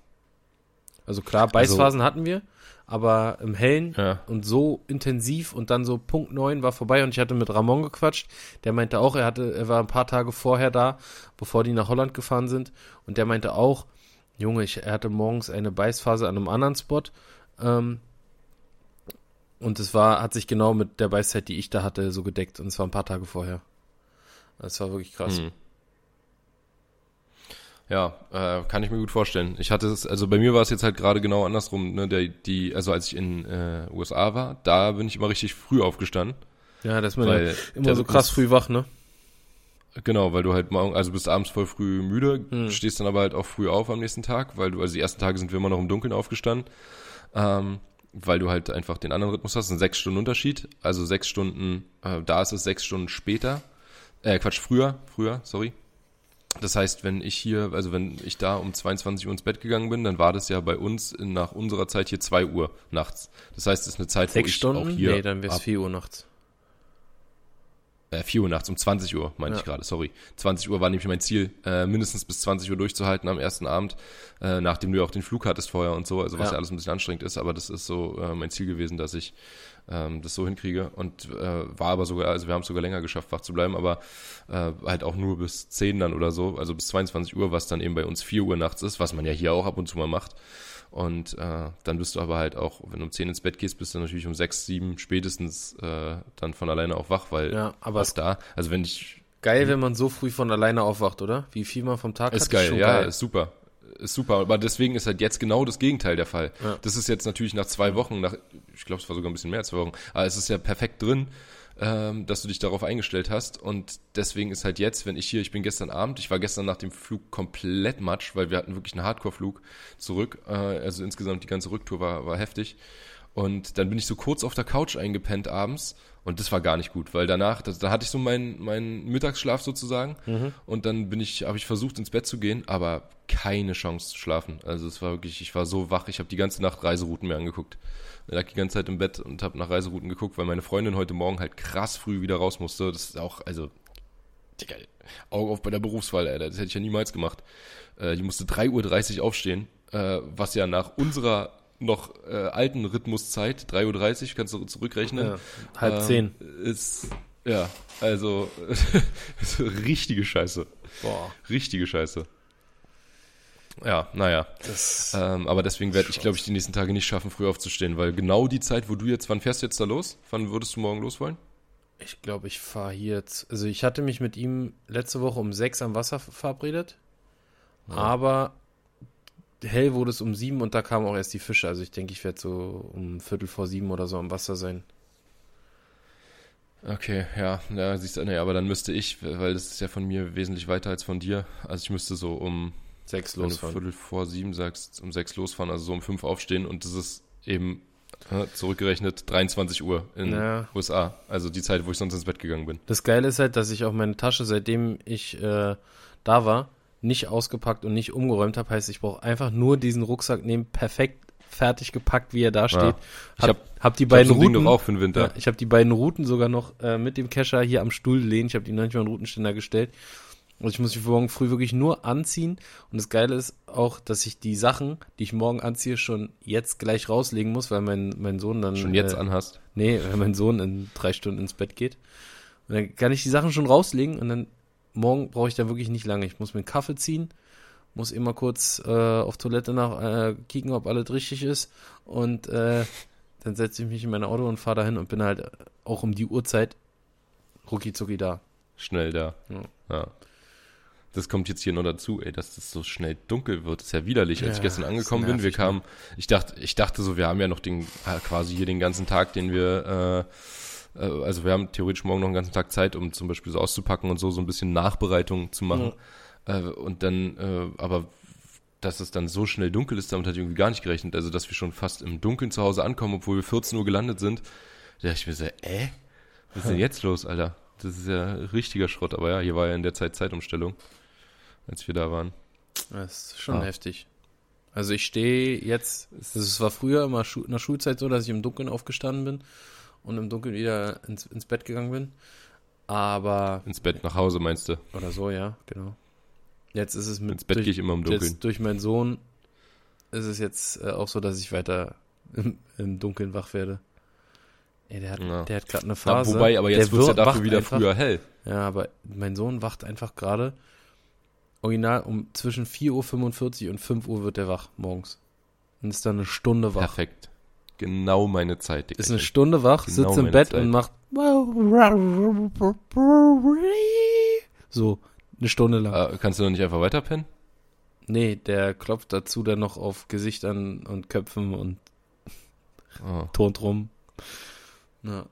Also klar, also Beißphasen also, hatten wir, aber im Hellen ja. und so intensiv und dann so Punkt neun war vorbei und ich hatte mit Ramon gequatscht. Der meinte auch, er hatte, er war ein paar Tage vorher da, bevor die nach Holland gefahren sind und der meinte auch, Junge, ich, er hatte morgens eine Beißphase an einem anderen Spot. Ähm, und es war, hat sich genau mit der Beißzeit, die ich da hatte, so gedeckt. Und es war ein paar Tage vorher. Das war wirklich krass. Hm. Ja, äh, kann ich mir gut vorstellen. Ich hatte es, also bei mir war es jetzt halt gerade genau andersrum. Ne? Der, die, also als ich in äh, USA war, da bin ich immer richtig früh aufgestanden. Ja, das ist man ja immer so krass früh wach, ne? Genau, weil du halt morgen, also bist abends voll früh müde, hm. stehst dann aber halt auch früh auf am nächsten Tag, weil du, also die ersten Tage sind wir immer noch im Dunkeln aufgestanden, ähm, weil du halt einfach den anderen Rhythmus hast, ein sechs Stunden Unterschied, also sechs Stunden, äh, da ist es sechs Stunden später, äh, Quatsch, früher, früher, sorry. Das heißt, wenn ich hier, also wenn ich da um 22 Uhr ins Bett gegangen bin, dann war das ja bei uns in, nach unserer Zeit hier zwei Uhr nachts. Das heißt, es ist eine Zeit, sechs wo ich Stunden? auch hier. Nee, dann wäre es vier Uhr nachts äh, 4 Uhr nachts, um 20 Uhr, meinte ja. ich gerade, sorry. 20 Uhr war nämlich mein Ziel, äh, mindestens bis 20 Uhr durchzuhalten am ersten Abend, äh, nachdem du ja auch den Flug hattest vorher und so, also was ja, ja alles ein bisschen anstrengend ist, aber das ist so äh, mein Ziel gewesen, dass ich ähm, das so hinkriege und äh, war aber sogar, also wir haben es sogar länger geschafft, wach zu bleiben, aber äh, halt auch nur bis 10 dann oder so, also bis 22 Uhr, was dann eben bei uns 4 Uhr nachts ist, was man ja hier auch ab und zu mal macht. Und äh, dann bist du aber halt auch, wenn du um 10 ins Bett gehst, bist du natürlich um 6, 7 spätestens äh, dann von alleine auch wach, weil ja, aber ist da, also wenn ich. Geil, wenn man so früh von alleine aufwacht, oder? Wie viel man vom Tag ist hat. Geil, ist ja, geil, ist super. Ist super, aber deswegen ist halt jetzt genau das Gegenteil der Fall. Ja. Das ist jetzt natürlich nach zwei Wochen, nach, ich glaube, es war sogar ein bisschen mehr als zwei Wochen, aber es ist ja perfekt drin ähm, dass du dich darauf eingestellt hast. Und deswegen ist halt jetzt, wenn ich hier, ich bin gestern Abend, ich war gestern nach dem Flug komplett matsch, weil wir hatten wirklich einen Hardcore-Flug zurück. Äh, also insgesamt die ganze Rücktour war, war heftig. Und dann bin ich so kurz auf der Couch eingepennt abends und das war gar nicht gut, weil danach, da, da hatte ich so meinen meinen Mittagsschlaf sozusagen mhm. und dann bin ich, habe ich versucht ins Bett zu gehen, aber keine Chance zu schlafen. Also es war wirklich, ich war so wach, ich habe die ganze Nacht Reiserouten mir angeguckt. Ich lag die ganze Zeit im Bett und habe nach Reiserouten geguckt, weil meine Freundin heute Morgen halt krass früh wieder raus musste. Das ist auch, also Digga, Augen auf bei der Berufswahl, Alter. Das hätte ich ja niemals gemacht. Äh, die musste 3.30 Uhr aufstehen, äh, was ja nach unserer noch äh, alten Rhythmuszeit, 3.30 Uhr, kannst du zurückrechnen. Ja, halb ähm, zehn. Ist, ja, also <laughs> richtige Scheiße. Boah. Richtige Scheiße. Ja, naja. Ähm, aber deswegen werde ich, glaube ich, die nächsten Tage nicht schaffen, früh aufzustehen, weil genau die Zeit, wo du jetzt, wann fährst du jetzt da los? Wann würdest du morgen los wollen? Ich glaube, ich fahre hier jetzt. Also ich hatte mich mit ihm letzte Woche um sechs am Wasser verabredet. Ja. Aber hell wurde es um sieben und da kamen auch erst die Fische. Also ich denke, ich werde so um Viertel vor sieben oder so am Wasser sein. Okay, ja, ja, siehst du, nee, aber dann müsste ich, weil das ist ja von mir wesentlich weiter als von dir. Also ich müsste so um sechs losfahren. Viertel vor sieben sagst, um sechs losfahren, also so um fünf aufstehen und das ist eben zurückgerechnet 23 Uhr in ja. USA. Also die Zeit, wo ich sonst ins Bett gegangen bin. Das Geile ist halt, dass ich auch meine Tasche, seitdem ich äh, da war, nicht ausgepackt und nicht umgeräumt habe. Heißt, ich brauche einfach nur diesen Rucksack nehmen, perfekt fertig gepackt, wie er da steht. Ja. Ich habe hab die beiden hab so Routen auch für den Winter. Ja, ich habe die beiden Routen sogar noch äh, mit dem Kescher hier am Stuhl lehnen. Ich habe die manchmal einen Routenständer gestellt. Und ich muss mich morgen früh wirklich nur anziehen. Und das Geile ist auch, dass ich die Sachen, die ich morgen anziehe, schon jetzt gleich rauslegen muss, weil mein, mein Sohn dann. Schon jetzt äh, anhast? Nee, weil mein Sohn in drei Stunden ins Bett geht. Und dann kann ich die Sachen schon rauslegen und dann morgen brauche ich da wirklich nicht lange. Ich muss mir einen Kaffee ziehen, muss immer kurz äh, auf Toilette nach äh, kicken, ob alles richtig ist. Und äh, dann setze ich mich in mein Auto und fahre dahin und bin halt auch um die Uhrzeit rucki zucki da. Schnell da. Ja. ja. Das kommt jetzt hier noch dazu, ey, dass das so schnell dunkel wird. Das ist ja widerlich. Als ja, ich gestern angekommen bin, wir kamen, ich dachte, ich dachte so, wir haben ja noch den, äh, quasi hier den ganzen Tag, den wir, äh, äh, also wir haben theoretisch morgen noch einen ganzen Tag Zeit, um zum Beispiel so auszupacken und so, so ein bisschen Nachbereitung zu machen. Ja. Äh, und dann, äh, aber dass es dann so schnell dunkel ist, damit hatte ich irgendwie gar nicht gerechnet. Also, dass wir schon fast im Dunkeln zu Hause ankommen, obwohl wir 14 Uhr gelandet sind. Da dachte ich mir so, äh, was ist denn jetzt los, Alter? Das ist ja richtiger Schrott. Aber ja, hier war ja in der Zeit Zeitumstellung als wir da waren. Das ist schon ah. heftig. Also ich stehe jetzt, es war früher immer in der Schulzeit so, dass ich im Dunkeln aufgestanden bin und im Dunkeln wieder ins, ins Bett gegangen bin. Aber. Ins Bett nach Hause meinst du? Oder so, ja, genau. Jetzt ist es mit. Ins Bett gehe ich immer im Dunkeln. Jetzt durch meinen Sohn ist es jetzt äh, auch so, dass ich weiter <laughs> im, im Dunkeln wach werde. Ey, der hat, ja. der hat gerade eine Phase. Ja, wobei, aber jetzt wird es ja dafür wieder einfach, früher hell. Ja, aber mein Sohn wacht einfach gerade original um zwischen 4.45 Uhr und 5 Uhr wird er wach morgens. Und ist dann eine Stunde wach. Perfekt. Genau meine Zeit. Digga. Ist eine Stunde wach, genau sitzt im Bett Zeit. und macht so eine Stunde lang. Äh, kannst du noch nicht einfach weiterpennen? Nee, der klopft dazu dann noch auf Gesichtern und Köpfen und oh. <laughs> turnt rum. Ja.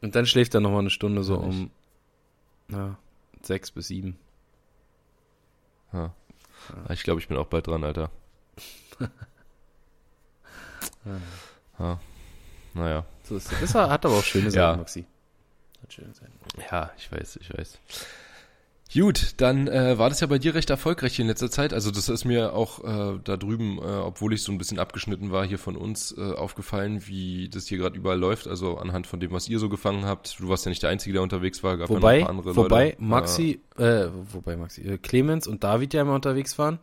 Und dann schläft er noch mal eine Stunde so um ja, sechs bis sieben. Ja. Ich glaube, ich bin auch bald dran, Alter. <laughs> <laughs> ja. Naja. So ist das. das hat aber auch schöne Seiten, ja. Maxi. Hat schöne Seiten. Ja, ich weiß, ich weiß. Gut, dann äh, war das ja bei dir recht erfolgreich hier in letzter Zeit. Also das ist mir auch äh, da drüben, äh, obwohl ich so ein bisschen abgeschnitten war, hier von uns äh, aufgefallen, wie das hier gerade überall läuft. Also anhand von dem, was ihr so gefangen habt. Du warst ja nicht der Einzige, der unterwegs war. Gab wobei, ja noch ein paar andere wobei Leute. Maxi, äh, wobei Maxi, äh, Clemens und David ja immer unterwegs waren.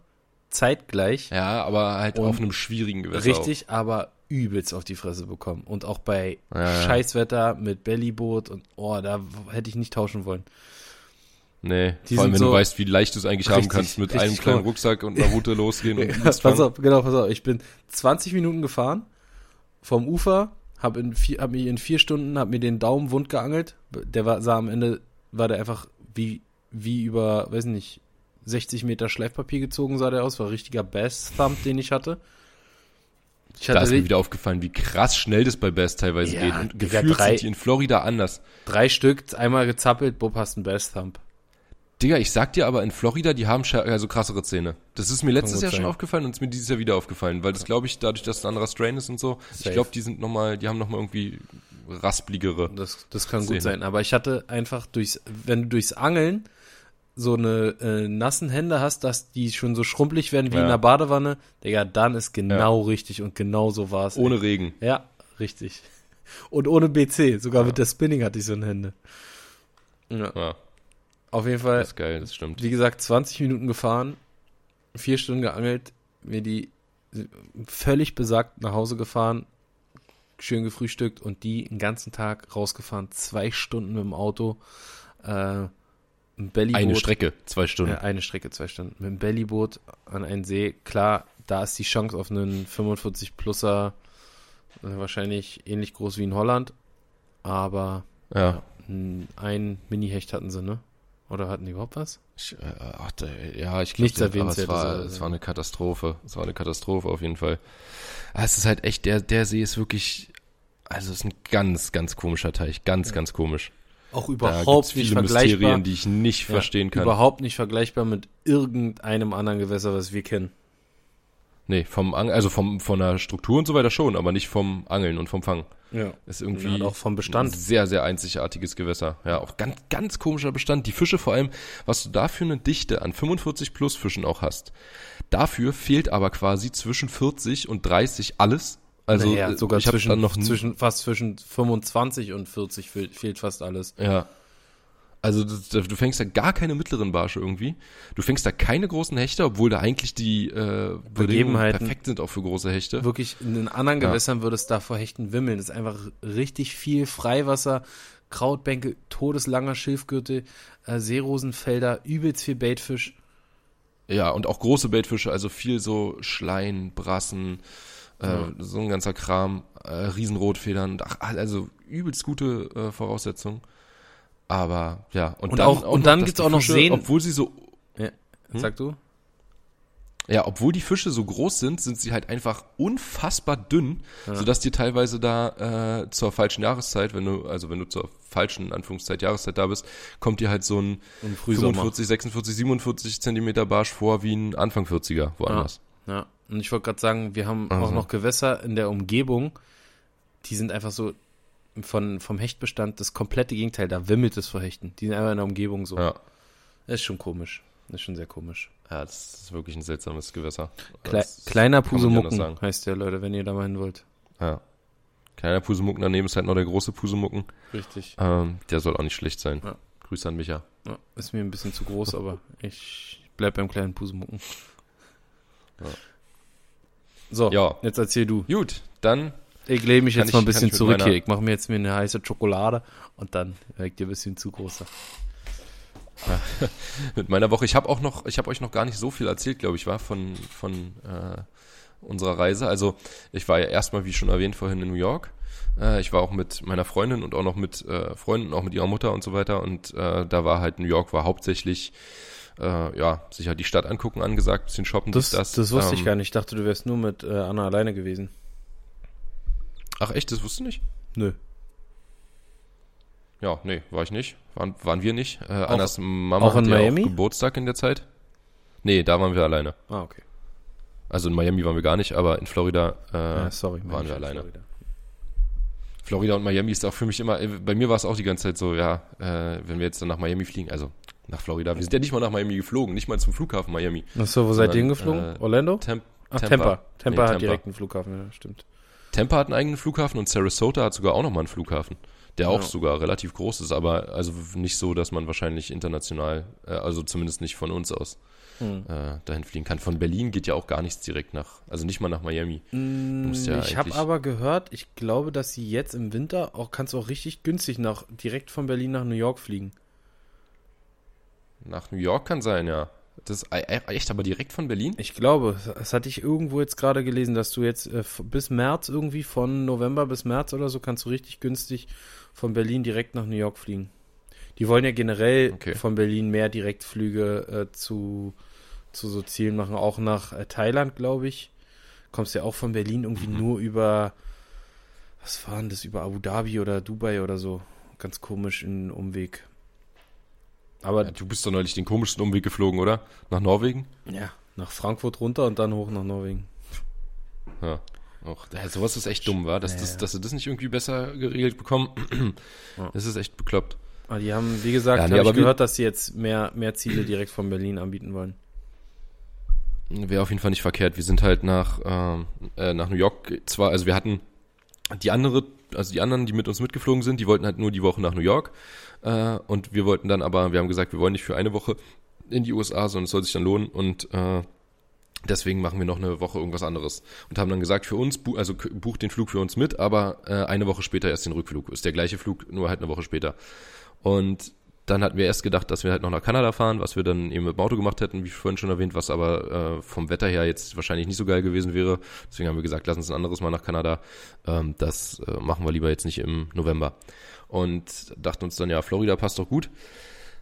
Zeitgleich. Ja, aber halt auf einem schwierigen Gewässer. Richtig, auch. aber übelst auf die Fresse bekommen. Und auch bei ja, Scheißwetter mit Bellyboot und oh, da hätte ich nicht tauschen wollen. Nee, die vor allem wenn so du weißt, wie leicht du es eigentlich richtig, haben kannst, mit einem kleinen cool. Rucksack und einer Route <laughs> losgehen und <laughs> ja, Pass auf, genau, pass auf. Ich bin 20 Minuten gefahren vom Ufer, hab, in vier, hab mich in vier Stunden, hab mir den Daumen wund geangelt. Der war, sah am Ende, war der einfach wie, wie über, weiß nicht, 60 Meter Schleifpapier gezogen sah der aus. War richtiger Bass-Thump, den ich hatte. Ich da ist mir wieder aufgefallen, wie krass schnell das bei Bass teilweise ja, geht. Und gefühlt drei, sind die in Florida anders. Drei Stück, einmal gezappelt, Bob hast einen Bass-Thump. Digga, ich sag dir aber, in Florida, die haben also krassere Zähne. Das ist mir letztes Jahr sein. schon aufgefallen und ist mir dieses Jahr wieder aufgefallen, weil das glaube ich, dadurch, dass es ein anderer Strain ist und so, Safe. ich glaube, die sind nochmal, die haben nochmal irgendwie raspligere. Das, das kann Zähne. gut sein, aber ich hatte einfach durchs, wenn du durchs Angeln so eine äh, nassen Hände hast, dass die schon so schrumpelig werden wie ja. in der Badewanne, Digga, dann ist genau ja. richtig und genau so war es. Ohne ey. Regen. Ja, richtig. <laughs> Und ohne BC, sogar ja. mit der Spinning hatte ich so eine Hände. Ja. ja. Auf jeden Fall, Das ist geil, das stimmt. wie gesagt, 20 Minuten gefahren, vier Stunden geangelt, mir die völlig besagt nach Hause gefahren, schön gefrühstückt und die den ganzen Tag rausgefahren, zwei Stunden mit dem Auto, äh, Bellyboot. Eine Strecke, zwei Stunden. Ja, eine Strecke, zwei Stunden. Mit dem Bellyboot an einen See. Klar, da ist die Chance auf einen 45-Pluser äh, wahrscheinlich ähnlich groß wie in Holland. Aber Ja. n- ein Mini-Hecht hatten sie, ne? Oder hatten die überhaupt was? Ich, äh, ach, ja, ich glaube, Nichts es war, also. es war eine Katastrophe. Es war eine Katastrophe auf jeden Fall. Ah, Es ist halt echt, der, der See ist wirklich, also es ist ein ganz, ganz komischer Teich. Ganz, ganz komisch. Auch überhaupt nicht vergleichbar. Mysterien, die ich nicht Ja, verstehen kann. Überhaupt nicht vergleichbar mit irgendeinem anderen Gewässer, was wir kennen. Nee, vom Ang also vom, von der Struktur und so weiter schon, aber nicht vom Angeln und vom Fangen. Ja. Ist irgendwie Ja, auch vom Bestand. ein sehr, sehr einzigartiges Gewässer. Ja, auch ganz, ganz komischer Bestand. Die Fische vor allem, was du dafür eine Dichte an 45 plus Fischen auch hast. Dafür fehlt aber quasi zwischen 40 und 30 alles. Also naja, äh, sogar ich zwischen, dann noch zwischen, fast zwischen 25 und 40 fehlt, fehlt fast alles. Ja. Also du, du fängst da gar keine mittleren Barsche irgendwie. Du fängst da keine großen Hechte, obwohl da eigentlich die äh, Bedingungen Begebenheiten. perfekt sind auch für große Hechte. Wirklich, in den anderen Ja. Gewässern würde es da vor Hechten wimmeln. Das ist einfach richtig viel Freiwasser, Krautbänke, todeslanger Schilfgürtel, äh, Seerosenfelder, übelst viel Baitfisch. Ja, und auch große Baitfische, also viel so Schleien, Brassen, äh, so ein ganzer Kram, äh, Riesenrotfedern, ach, also übelst gute äh, Voraussetzungen. Aber ja, und, Und dann auch- und dann gibt's die auch noch Seen. Obwohl sie so, Ja, Hm? sag du? ja, obwohl die Fische so groß sind, sind sie halt einfach unfassbar dünn, Ja. sodass dir teilweise da äh, zur falschen Jahreszeit, wenn du, also wenn du zur falschen, Anführungszeit, Jahreszeit da bist, kommt dir halt so ein Frühsommer. 45, 46, 47 Zentimeter Barsch vor wie ein Anfang 40er woanders. Ja, und ich wollte gerade sagen, wir haben auch Also. noch Gewässer in der Umgebung, die sind einfach so von, vom Hechtbestand das komplette Gegenteil. Da wimmelt es vor Hechten. Die sind einfach in der Umgebung so. Ja. Das ist schon komisch. Das ist schon sehr komisch. Ja, das ist wirklich ein seltsames Gewässer. Das kleiner Pusemucken heißt der, Leute, wenn ihr da mal hin wollt. Ja. Kleiner Pusemucken daneben ist halt noch der große Pusemucken. Richtig. Ähm, der soll auch nicht schlecht sein. Ja. Grüße an Micha. Ja, ist mir ein bisschen zu groß, aber ich bleib beim kleinen Pusemucken. Ja. So, Ja. jetzt erzähl du. Gut, dann Ich lehne mich jetzt ich- mal ein bisschen zurück meiner- hier. Ich mache mir jetzt mir eine heiße Schokolade und dann wirkt ihr ein bisschen zu großer. <laughs> mit meiner Woche. Ich habe auch noch, ich habe euch noch gar nicht so viel erzählt, glaube ich, war von von äh, unserer Reise. Also ich war ja erstmal, wie schon erwähnt vorhin, in New York. Äh, ich war auch mit meiner Freundin und auch noch mit äh, Freunden, auch mit ihrer Mutter und so weiter. Und äh, da war halt New York war hauptsächlich äh, ja sich halt die Stadt angucken angesagt, bisschen shoppen. Das, dies, das, wusste ich Ähm, gar nicht. Ich dachte, du wärst nur mit äh, Anna alleine gewesen. Ach echt, das wusstest du nicht? Nö. Ja, nee, war ich nicht. Waren, waren wir nicht. Äh, Annas Mama auch in hatte ja Miami? auch Geburtstag in der Zeit. Nee, da waren wir alleine. Ah, okay. Also in Miami waren wir gar nicht, aber in Florida äh, ja, sorry. waren wir alleine. Florida. Florida und Miami ist auch für mich immer, äh, bei mir war es auch die ganze Zeit so, ja, äh, wenn wir jetzt dann nach Miami fliegen, also nach Florida, wir sind ja nicht mal nach Miami geflogen, nicht mal zum Flughafen Miami. Achso, wo seid ihr hingeflogen? äh, Orlando? Temp Ach, Tampa. Tampa. Tampa, Nee, hat Tampa. direkt einen Flughafen, ja, stimmt. Tampa hat einen eigenen Flughafen und Sarasota hat sogar auch nochmal einen Flughafen, der auch Ja. sogar relativ groß ist, aber also nicht so, dass man wahrscheinlich international, äh, also zumindest nicht von uns aus, Hm. äh, dahin fliegen kann. Von Berlin geht ja auch gar nichts direkt nach, also nicht mal nach Miami. musst ja ich habe aber gehört, ich glaube, dass sie jetzt im Winter auch kannst du auch richtig günstig nach direkt von Berlin nach New York fliegen. Nach New York kann sein, ja. Das ist e- e- echt, aber direkt von Berlin? Ich glaube, das hatte ich irgendwo jetzt gerade gelesen, dass du jetzt äh, bis März irgendwie von November bis März oder so kannst du richtig günstig von Berlin direkt nach New York fliegen. Die wollen ja generell Okay. von Berlin mehr Direktflüge äh, zu, zu so Zielen machen, auch nach äh, Thailand, glaube ich. Kommst ja auch von Berlin irgendwie Mhm. nur über, was war denn das, über Abu Dhabi oder Dubai oder so. Ganz komisch in Umweg. Aber Ja, du bist doch neulich den komischsten Umweg geflogen, oder? Nach Norwegen? ja, nach Frankfurt runter und dann hoch nach Norwegen. Ja. Och, ja, sowas ist echt dumm, war, dass, Ja, das, dass sie das nicht irgendwie besser geregelt bekommen. <clears throat> Das ist echt bekloppt. Aber die haben, wie gesagt, Ja, nee, habe aber ich gehört, dass sie jetzt mehr, mehr Ziele direkt von Berlin anbieten wollen. Wäre auf jeden Fall nicht verkehrt. Wir sind halt nach, ähm, äh, nach New York zwar, also wir hatten die andere also die anderen, die mit uns mitgeflogen sind, die wollten halt nur die Woche nach New York. Äh, und wir wollten dann aber, wir haben gesagt, wir wollen nicht für eine Woche in die USA, sondern es soll sich dann lohnen. Und äh, Deswegen machen wir noch eine Woche irgendwas anderes und haben dann gesagt, für uns, also bucht den Flug für uns mit, aber äh, eine Woche später erst den Rückflug. Ist der gleiche Flug, nur halt eine Woche später. Und dann hatten wir erst gedacht, dass wir halt noch nach Kanada fahren, was wir dann eben mit dem Auto gemacht hätten, wie vorhin schon erwähnt, was aber äh, vom Wetter her jetzt wahrscheinlich nicht so geil gewesen wäre. Deswegen haben wir gesagt, lass uns ein anderes Mal nach Kanada. Ähm, das äh, machen wir lieber jetzt nicht im November. Und dachten uns dann, ja, Florida passt doch gut.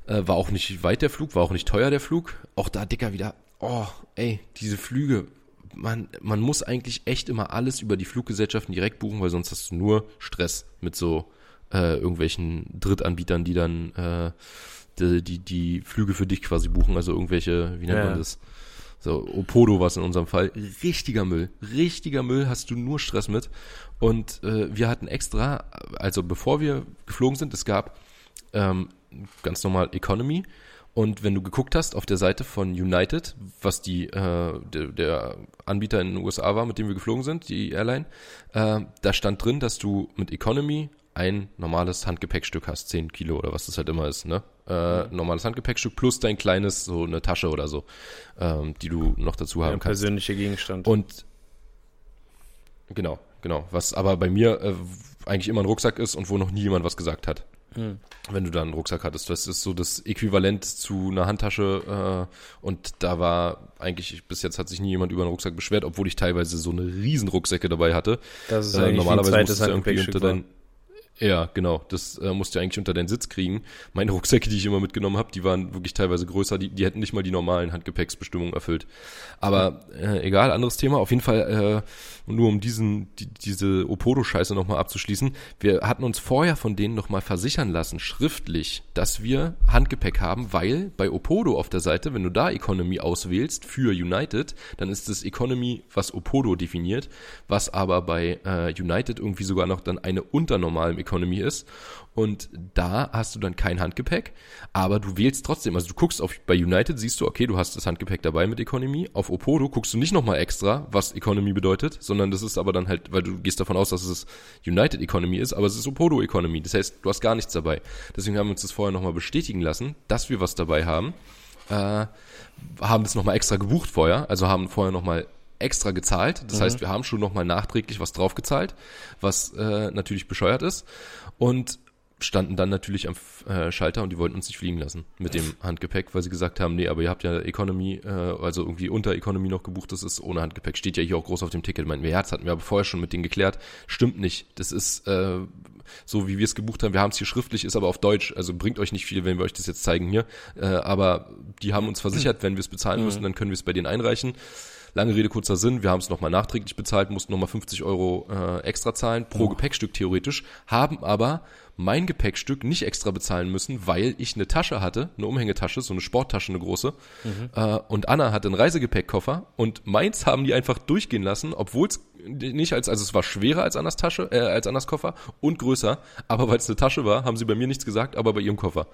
Äh, war auch nicht weit der Flug, war auch nicht teuer der Flug. Auch da, Dicker, wieder oh, ey, diese Flüge, man, man muss eigentlich echt immer alles über die Fluggesellschaften direkt buchen, weil sonst hast du nur Stress mit so äh, irgendwelchen Drittanbietern, die dann äh, die, die, die Flüge für dich quasi buchen, also irgendwelche, wie nennt ja. man das? So, Opodo was in unserem Fall. Richtiger Müll. Richtiger Müll hast du nur Stress mit. Und äh, wir hatten extra, also bevor wir geflogen sind, es gab ähm, ganz normal Economy und wenn du geguckt hast auf der Seite von United, was die äh, der, der Anbieter in den USA war, mit dem wir geflogen sind, die Airline, äh, da stand drin, dass du mit Economy ein normales Handgepäckstück hast, 10 Kilo oder was das halt immer ist, ne? Äh, normales Handgepäckstück plus dein kleines, so eine Tasche oder so, ähm, die du noch dazu haben ja, kannst. persönliche Gegenstand. Und genau, genau. Was aber bei mir äh, eigentlich immer ein Rucksack ist und wo noch nie jemand was gesagt hat. Hm. Wenn du da einen Rucksack hattest. Das ist so das Äquivalent zu einer Handtasche. Äh, und da war eigentlich, bis jetzt hat sich nie jemand über einen Rucksack beschwert, obwohl ich teilweise so eine riesen Rucksäcke dabei hatte. Das ist äh, normalerweise irgendwie unter dein, ja, genau. Das äh, musst du eigentlich unter deinen Sitz kriegen. Meine Rucksäcke, die ich immer mitgenommen habe, die waren wirklich teilweise größer. Die, die hätten nicht mal die normalen Handgepäcksbestimmungen erfüllt. Aber äh, egal, anderes Thema. Auf jeden Fall, äh, nur um diesen, die, diese Opodo-Scheiße nochmal abzuschließen. Wir hatten uns vorher von denen nochmal versichern lassen, schriftlich, dass wir Handgepäck haben, weil bei Opodo auf der Seite, wenn du da Economy auswählst für United, dann ist das Economy, was Opodo definiert, was aber bei äh, United irgendwie sogar noch dann eine unter normalem Economy ist. Und da hast du dann kein Handgepäck, aber du wählst trotzdem. Also du guckst auf bei United, siehst du, okay, du hast das Handgepäck dabei mit Economy. Auf Opodo guckst du nicht nochmal extra, was Economy bedeutet, sondern das ist aber dann halt, weil du gehst davon aus, dass es United Economy ist, aber es ist Opodo Economy. Das heißt, du hast gar nichts dabei. Deswegen haben wir uns das vorher nochmal bestätigen lassen, dass wir was dabei haben. Äh, haben es nochmal extra gebucht vorher, also haben vorher nochmal extra gezahlt. Das mhm. heißt, wir haben schon nochmal nachträglich was draufgezahlt, was äh, natürlich bescheuert ist. Und standen dann natürlich am äh, Schalter und die wollten uns nicht fliegen lassen mit dem Handgepäck, weil sie gesagt haben, nee, aber ihr habt ja Economy, äh, also irgendwie unter Economy noch gebucht, das ist ohne Handgepäck, steht ja hier auch groß auf dem Ticket. Meinten wir, ja, das hatten wir aber vorher schon mit denen geklärt. Stimmt nicht. Das ist äh, so, wie wir es gebucht haben. Wir haben es hier schriftlich, ist aber auf Deutsch, also bringt euch nicht viel, wenn wir euch das jetzt zeigen hier. Äh, aber die haben uns versichert, wenn wir es bezahlen mhm. müssen, dann können wir es bei denen einreichen. Lange Rede, kurzer Sinn, wir haben es nochmal nachträglich bezahlt, mussten nochmal 50 Euro äh, extra zahlen, pro oh. Gepäckstück theoretisch, haben aber mein Gepäckstück nicht extra bezahlen müssen, weil ich eine Tasche hatte, eine Umhängetasche, so eine Sporttasche, eine große. Mhm. Äh, und Anna hatte einen Reisegepäckkoffer und meins haben die einfach durchgehen lassen, obwohl es nicht als, also es war schwerer als Annas Tasche, äh, als Annas Koffer und größer, aber weil es eine Tasche war, haben sie bei mir nichts gesagt, aber bei ihrem Koffer.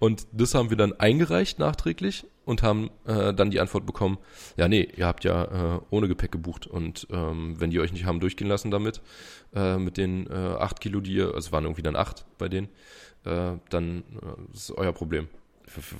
Und das haben wir dann eingereicht nachträglich und haben äh, dann die Antwort bekommen, ja, nee, ihr habt ja äh, ohne Gepäck gebucht und ähm, wenn die euch nicht haben durchgehen lassen damit, äh, mit den äh, acht Kilo, die ihr, also es waren irgendwie dann acht bei denen, äh, dann äh, ist euer Problem.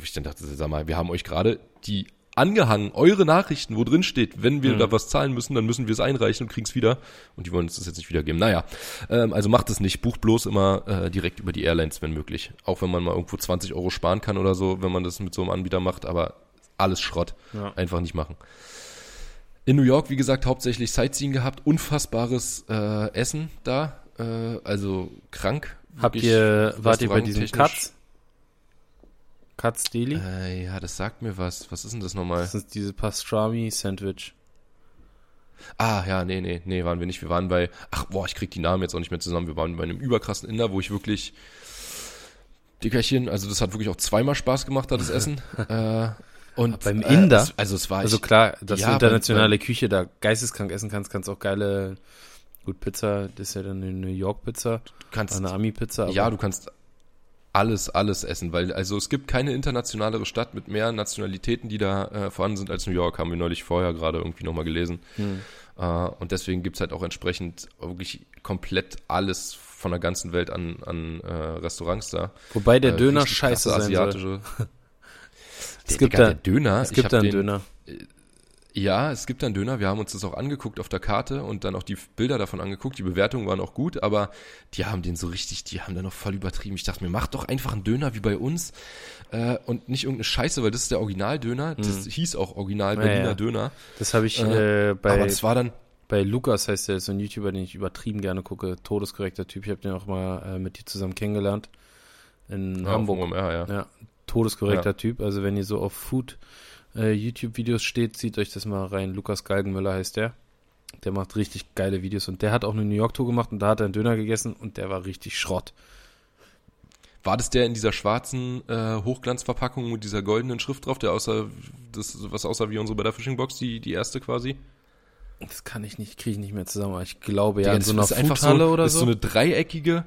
Ich dann dachte, sag mal, wir haben euch gerade die angehangen, eure Nachrichten, wo drin steht, wenn wir mhm. da was zahlen müssen, dann müssen wir es einreichen und kriegen es wieder. Und die wollen uns das jetzt nicht wiedergeben. Naja, ähm, also macht es nicht. Bucht bloß immer äh, direkt über die Airlines, wenn möglich. Auch wenn man mal irgendwo 20 Euro sparen kann oder so, wenn man das mit so einem Anbieter macht, aber alles Schrott. Ja. Einfach nicht machen. In New York, wie gesagt, hauptsächlich Sightseeing gehabt, unfassbares äh, Essen da, äh, also krank. Habt ihr, wart ihr bei diesen Cuts? Katz Deli? Äh, ja, das sagt mir was. Was ist denn das nochmal? Das ist diese Pastrami-Sandwich. Ah, ja, nee, nee, nee, waren wir nicht. Wir waren bei, ach, boah, ich krieg die Namen jetzt auch nicht mehr zusammen. Wir waren bei einem überkrassen Inder, wo ich wirklich, Dickerchen, also das hat wirklich auch zweimal Spaß gemacht, da das Essen. <laughs> äh, und beim Inder? Äh, also es war Also klar, dass ja, du internationale beim, Küche da geisteskrank essen kannst, kannst auch geile, gut, Pizza, das ist ja dann eine New York Pizza, du kannst, eine Ami-Pizza. Ja, du kannst alles, alles essen, weil also es gibt keine internationalere Stadt mit mehr Nationalitäten, die da äh, vorhanden sind als New York, haben wir neulich vorher gerade irgendwie nochmal gelesen. Hm. Uh, und deswegen gibt's halt auch entsprechend wirklich komplett alles von der ganzen Welt an, an äh, Restaurants da. Wobei der äh, Döner scheiße sein asiatische. soll. <laughs> es gibt da, Döner. Es gibt da einen den, Döner. Äh, ja, es gibt einen Döner. Wir haben uns das auch angeguckt auf der Karte und dann auch die Bilder davon angeguckt. Die Bewertungen waren auch gut, aber die haben den so richtig, die haben da noch voll übertrieben. Ich dachte mir, mach doch einfach einen Döner wie bei uns äh, und nicht irgendeine Scheiße, weil das ist der Originaldöner. Das mhm. hieß auch Original Berliner ja, ja. Döner. Das habe ich äh, bei. Aber das war dann bei Lukas heißt der, so ein YouTuber, den ich übertrieben gerne gucke, todeskorrekter Typ. Ich habe den auch mal äh, mit dir zusammen kennengelernt in ja, Hamburg. OMR, ja. ja, todeskorrekter ja. Typ. Also wenn ihr so auf Food äh, YouTube-Videos steht, zieht euch das mal rein. Lukas Galgenmüller heißt der. Der macht richtig geile Videos und der hat auch eine New York Tour gemacht und da hat er einen Döner gegessen und der war richtig Schrott. War das der in dieser schwarzen äh, Hochglanzverpackung mit dieser goldenen Schrift drauf, der außer das was aussah wie unsere bei der Fishing Box, die die erste quasi? Das kann ich nicht, kriege ich nicht mehr zusammen. Aber ich glaube ja, ja in so einer Foodhalle so, oder so. Das ist so eine dreieckige.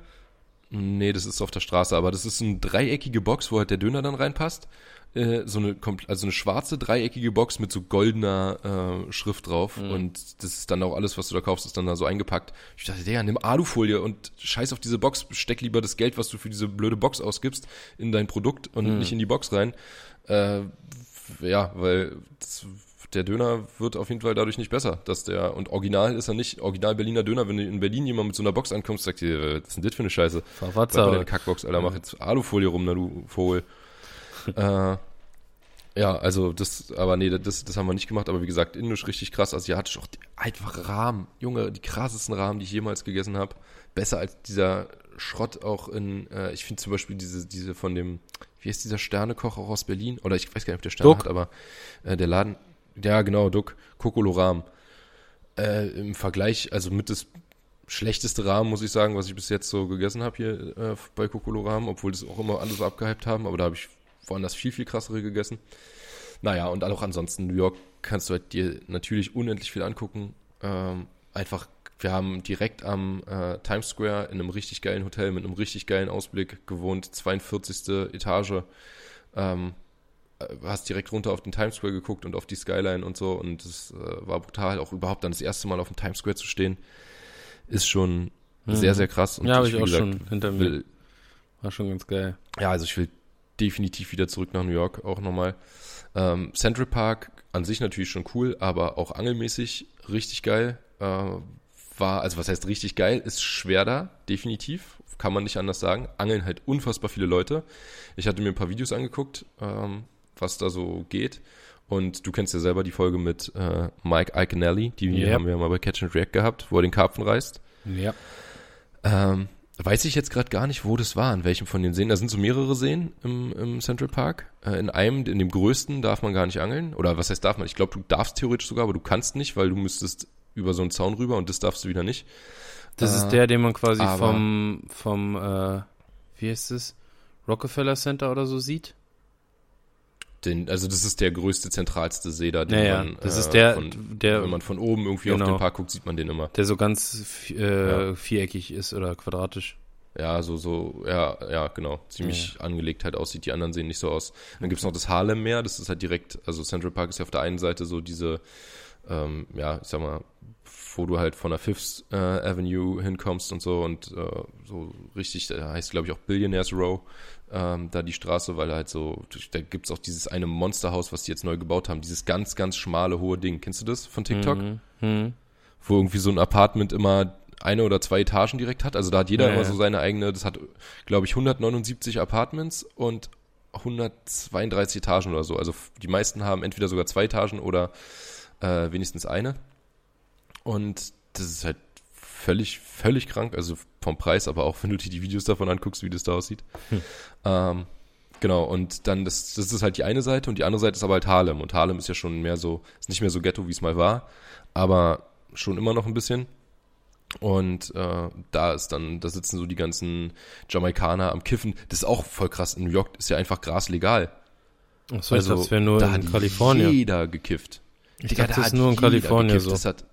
Nee, das ist auf der Straße, aber das ist eine dreieckige Box, wo halt der Döner dann reinpasst. Äh, so eine also eine schwarze dreieckige Box mit so goldener äh, Schrift drauf mhm. und das ist dann auch alles, was du da kaufst, ist dann da so eingepackt. Ich dachte, der nimm Alufolie und scheiß auf diese Box, steck lieber das Geld, was du für diese blöde Box ausgibst, in dein Produkt und mhm. nicht in die Box rein. Äh, ja, weil das der Döner wird auf jeden Fall dadurch nicht besser. Dass der, und original ist er nicht, original Berliner Döner, wenn du in Berlin jemand mit so einer Box ankommst, sagt dir, was ist denn das für eine Scheiße? Verwatzer. deine Kackbox, Alter, mach jetzt Alufolie rum, na du Vogel. <laughs> äh, ja, also das, aber nee, das, das haben wir nicht gemacht, aber wie gesagt, indisch richtig krass, asiatisch auch die, einfach Rahmen, Junge, die krassesten Rahmen, die ich jemals gegessen habe. Besser als dieser Schrott auch in, äh, ich finde zum Beispiel diese, diese von dem, wie heißt dieser Sternekoch auch aus Berlin? Oder ich weiß gar nicht, ob der Sterne Duck. hat, aber äh, der Laden, ja, genau, Duck, Kokoloram. Äh, Im Vergleich, also mit das schlechteste Rahmen, muss ich sagen, was ich bis jetzt so gegessen habe hier äh, bei Kokoloram, obwohl das auch immer alles abgehypt haben, aber da habe ich woanders viel, viel krassere gegessen. Naja, und auch ansonsten New York kannst du halt dir natürlich unendlich viel angucken. Ähm, einfach, wir haben direkt am äh, Times Square in einem richtig geilen Hotel mit einem richtig geilen Ausblick gewohnt, 42. Etage. Ähm, äh, hast direkt runter auf den Times Square geguckt und auf die Skyline und so und es äh, war brutal, auch überhaupt dann das erste Mal auf dem Times Square zu stehen, ist schon mhm. sehr, sehr krass. Und ja, habe ich, auch gesagt, schon hinter mir. Will, war schon ganz geil. Ja, also ich will definitiv wieder zurück nach New York, auch nochmal. Ähm, Central Park an sich natürlich schon cool, aber auch angelmäßig richtig geil. Äh, war, also was heißt richtig geil, ist schwer da, definitiv, kann man nicht anders sagen. Angeln halt unfassbar viele Leute. Ich hatte mir ein paar Videos angeguckt, ähm, was da so geht. Und du kennst ja selber die Folge mit äh, Mike Iconelli, die yep. haben wir ja mal bei Catch and React gehabt, wo er den Karpfen reißt. Ja. Ähm, weiß ich jetzt gerade gar nicht, wo das war, in welchem von den Seen. Da sind so mehrere Seen im, im Central Park. Äh, in einem, in dem größten, darf man gar nicht angeln. Oder was heißt darf man? Ich glaube, du darfst theoretisch sogar, aber du kannst nicht, weil du müsstest über so einen Zaun rüber und das darfst du wieder nicht. Das äh, ist der, den man quasi vom, vom äh, wie heißt es? Rockefeller Center oder so sieht? Den, also das ist der größte, zentralste See da, den naja, man, das äh, ist der, von, der, wenn man von oben irgendwie genau, auf den Park guckt, sieht man den immer. Der so ganz äh, ja. viereckig ist oder quadratisch. Ja, so, so, ja, ja, genau. Ziemlich ja. angelegt halt aussieht. Die anderen sehen nicht so aus. Dann gibt's noch das Harlem-Meer, das ist halt direkt, also Central Park ist ja auf der einen Seite so diese, ähm, ja, ich sag mal, wo du halt von der Fifth äh, Avenue hinkommst und so und äh, so richtig, da heißt glaube ich auch Billionaires Row ähm, da die Straße, weil halt so, da gibt's auch dieses eine Monsterhaus, was die jetzt neu gebaut haben, dieses ganz, ganz schmale, hohe Ding. Kennst du das von TikTok? Mhm. Mhm. Wo irgendwie so ein Apartment immer eine oder zwei Etagen direkt hat. Also da hat jeder ja, immer so seine eigene, das hat, glaube ich, 179 Apartments und 132 Etagen oder so. Also die meisten haben entweder sogar zwei Etagen oder äh, wenigstens eine. Und das ist halt völlig, völlig krank. Also vom Preis, aber auch <laughs> wenn du dir die Videos davon anguckst, wie das da aussieht. Hm. Ähm, genau, und dann, das, das ist halt die eine Seite und die andere Seite ist aber halt Harlem. Und Harlem ist ja schon mehr so, ist nicht mehr so Ghetto, wie es mal war, aber schon immer noch ein bisschen. Und äh, da ist dann, da sitzen so die ganzen Jamaikaner am Kiffen. Das ist auch voll krass. In New York ist ja einfach Gras legal. Achso, also, das wäre nur da in Kalifornien. jeder gekifft. Ich Digga, dachte, das ist nur in Kalifornien gekifft. so. Das hat,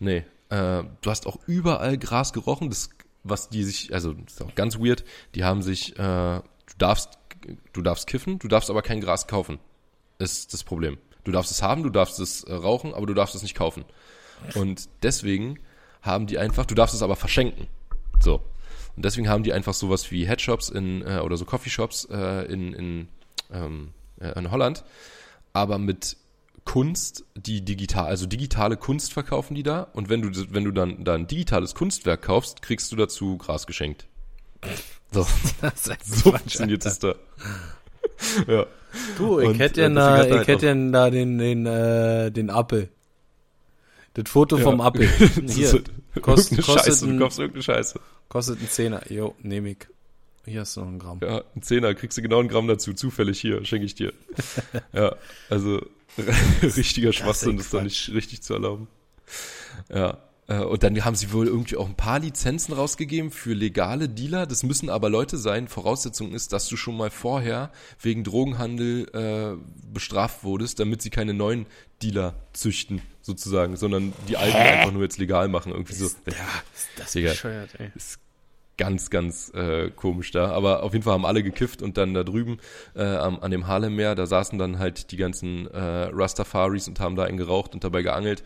nee, äh, du hast auch überall Gras gerochen, das, was die sich, also das ist auch ganz weird, die haben sich, äh, du darfst, du darfst kiffen, du darfst aber kein Gras kaufen. Ist das Problem. Du darfst es haben, du darfst es äh, rauchen, aber du darfst es nicht kaufen. Und deswegen haben die einfach, du darfst es aber verschenken. So. Und deswegen haben die einfach sowas wie Headshops in, äh, oder so Coffeeshops äh, in, in, ähm, äh, in Holland, aber mit Kunst, die digital, also digitale Kunst verkaufen die da. Und wenn du, wenn du dann, dann ein digitales Kunstwerk kaufst, kriegst du dazu Gras geschenkt. <laughs> So, so <laughs> funktioniert es da. <laughs> ja. Du, ich hätte ja, da, ich halt hätte ja da den, den, äh, den Apfel. Das Foto ja. vom Apfel. Hier. Kost, kostet Scheiße, ein, du kaufst irgendeine Scheiße. Kostet ein Zehner. Jo, nehm ich. Hier hast du noch einen Gramm. Ja, ein Zehner, kriegst du genau einen Gramm dazu. Zufällig hier, schenke ich dir. ja, also <laughs> richtiger Schwachsinn, das ist doch nicht richtig zu erlauben. Ja. Äh, und dann haben sie wohl irgendwie auch ein paar Lizenzen rausgegeben für legale Dealer. Das müssen aber Leute sein. Voraussetzung ist, dass du schon mal vorher wegen Drogenhandel äh, bestraft wurdest, damit sie keine neuen Dealer züchten, sozusagen, sondern die alten Hä? einfach nur jetzt legal machen. Irgendwie ist, so. Ja, ist das Digga, bescheuert, ey. Ist ganz, ganz äh, komisch da. Aber auf jeden Fall haben alle gekifft und dann da drüben äh, am, an dem Harlem-Meer, da saßen dann halt die ganzen äh, Rastafaris und haben da einen geraucht und dabei geangelt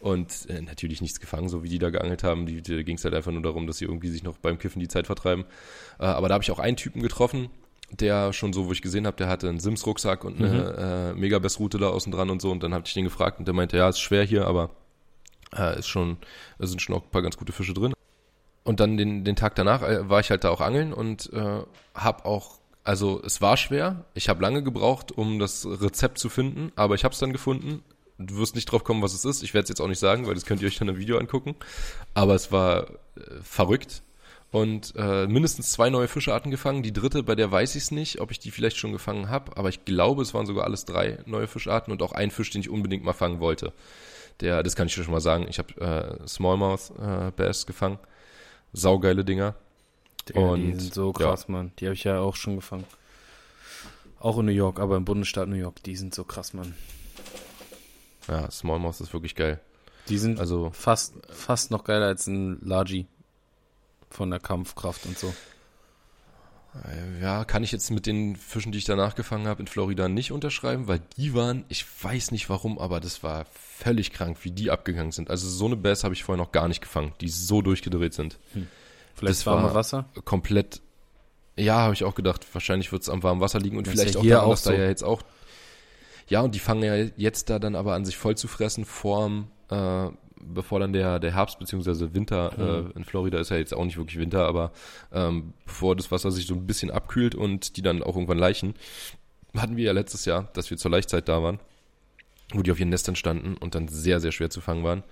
und äh, natürlich nichts gefangen, so wie die da geangelt haben. Die, da ging es halt einfach nur darum, dass sie irgendwie sich noch beim Kiffen die Zeit vertreiben. Äh, aber da habe ich auch einen Typen getroffen, der schon so, wo ich gesehen habe, der hatte einen Sims-Rucksack und eine mhm. äh, Megabest-Route da außen dran und so. Und dann habe ich den gefragt und der meinte, ja, ist schwer hier, aber äh, ist schon, sind schon auch ein paar ganz gute Fische drin. Und dann den, den Tag danach äh, war ich halt da auch angeln und äh, habe auch, also es war schwer. Ich habe lange gebraucht, um das Rezept zu finden, aber ich habe es dann gefunden. Du wirst nicht drauf kommen, was es ist. Ich werde es jetzt auch nicht sagen, weil das könnt ihr euch dann im Video angucken. Aber es war äh, verrückt und äh, mindestens zwei neue Fischarten gefangen. Die dritte, bei der weiß ich es nicht, ob ich die vielleicht schon gefangen habe, aber ich glaube, es waren sogar alles drei neue Fischarten und auch ein Fisch, den ich unbedingt mal fangen wollte. Der, das kann ich dir schon mal sagen. Ich habe äh, Smallmouth äh, Bass gefangen Saugeile Dinger. Digga, und, die sind so krass, ja. Mann. Die habe ich ja auch schon gefangen. Auch in New York, aber im Bundesstaat New York, die sind so krass, Mann. Ja, Smallmouth ist wirklich geil. Die sind also fast, fast noch geiler als ein Largy von der Kampfkraft und so. Ja, kann ich jetzt mit den Fischen, die ich danach gefangen habe in Florida nicht unterschreiben, weil die waren, ich weiß nicht warum, aber das war völlig krank, wie die abgegangen sind. Also so eine Bass habe ich vorher noch gar nicht gefangen, die so durchgedreht sind. Hm. Vielleicht das warme war Wasser? Komplett. Ja, habe ich auch gedacht. Wahrscheinlich wird es am warmen Wasser liegen und das vielleicht ja auch daran, auch so. da ja jetzt auch. Ja, und die fangen ja jetzt da dann aber an, sich voll zu fressen vorm äh, bevor dann der, der Herbst bzw. Winter mhm. äh, in Florida ist ja jetzt auch nicht wirklich Winter, aber ähm, bevor das Wasser sich so ein bisschen abkühlt und die dann auch irgendwann leichen, hatten wir ja letztes Jahr, dass wir zur Laichzeit da waren, wo die auf ihren Nestern standen und dann sehr, sehr schwer zu fangen waren.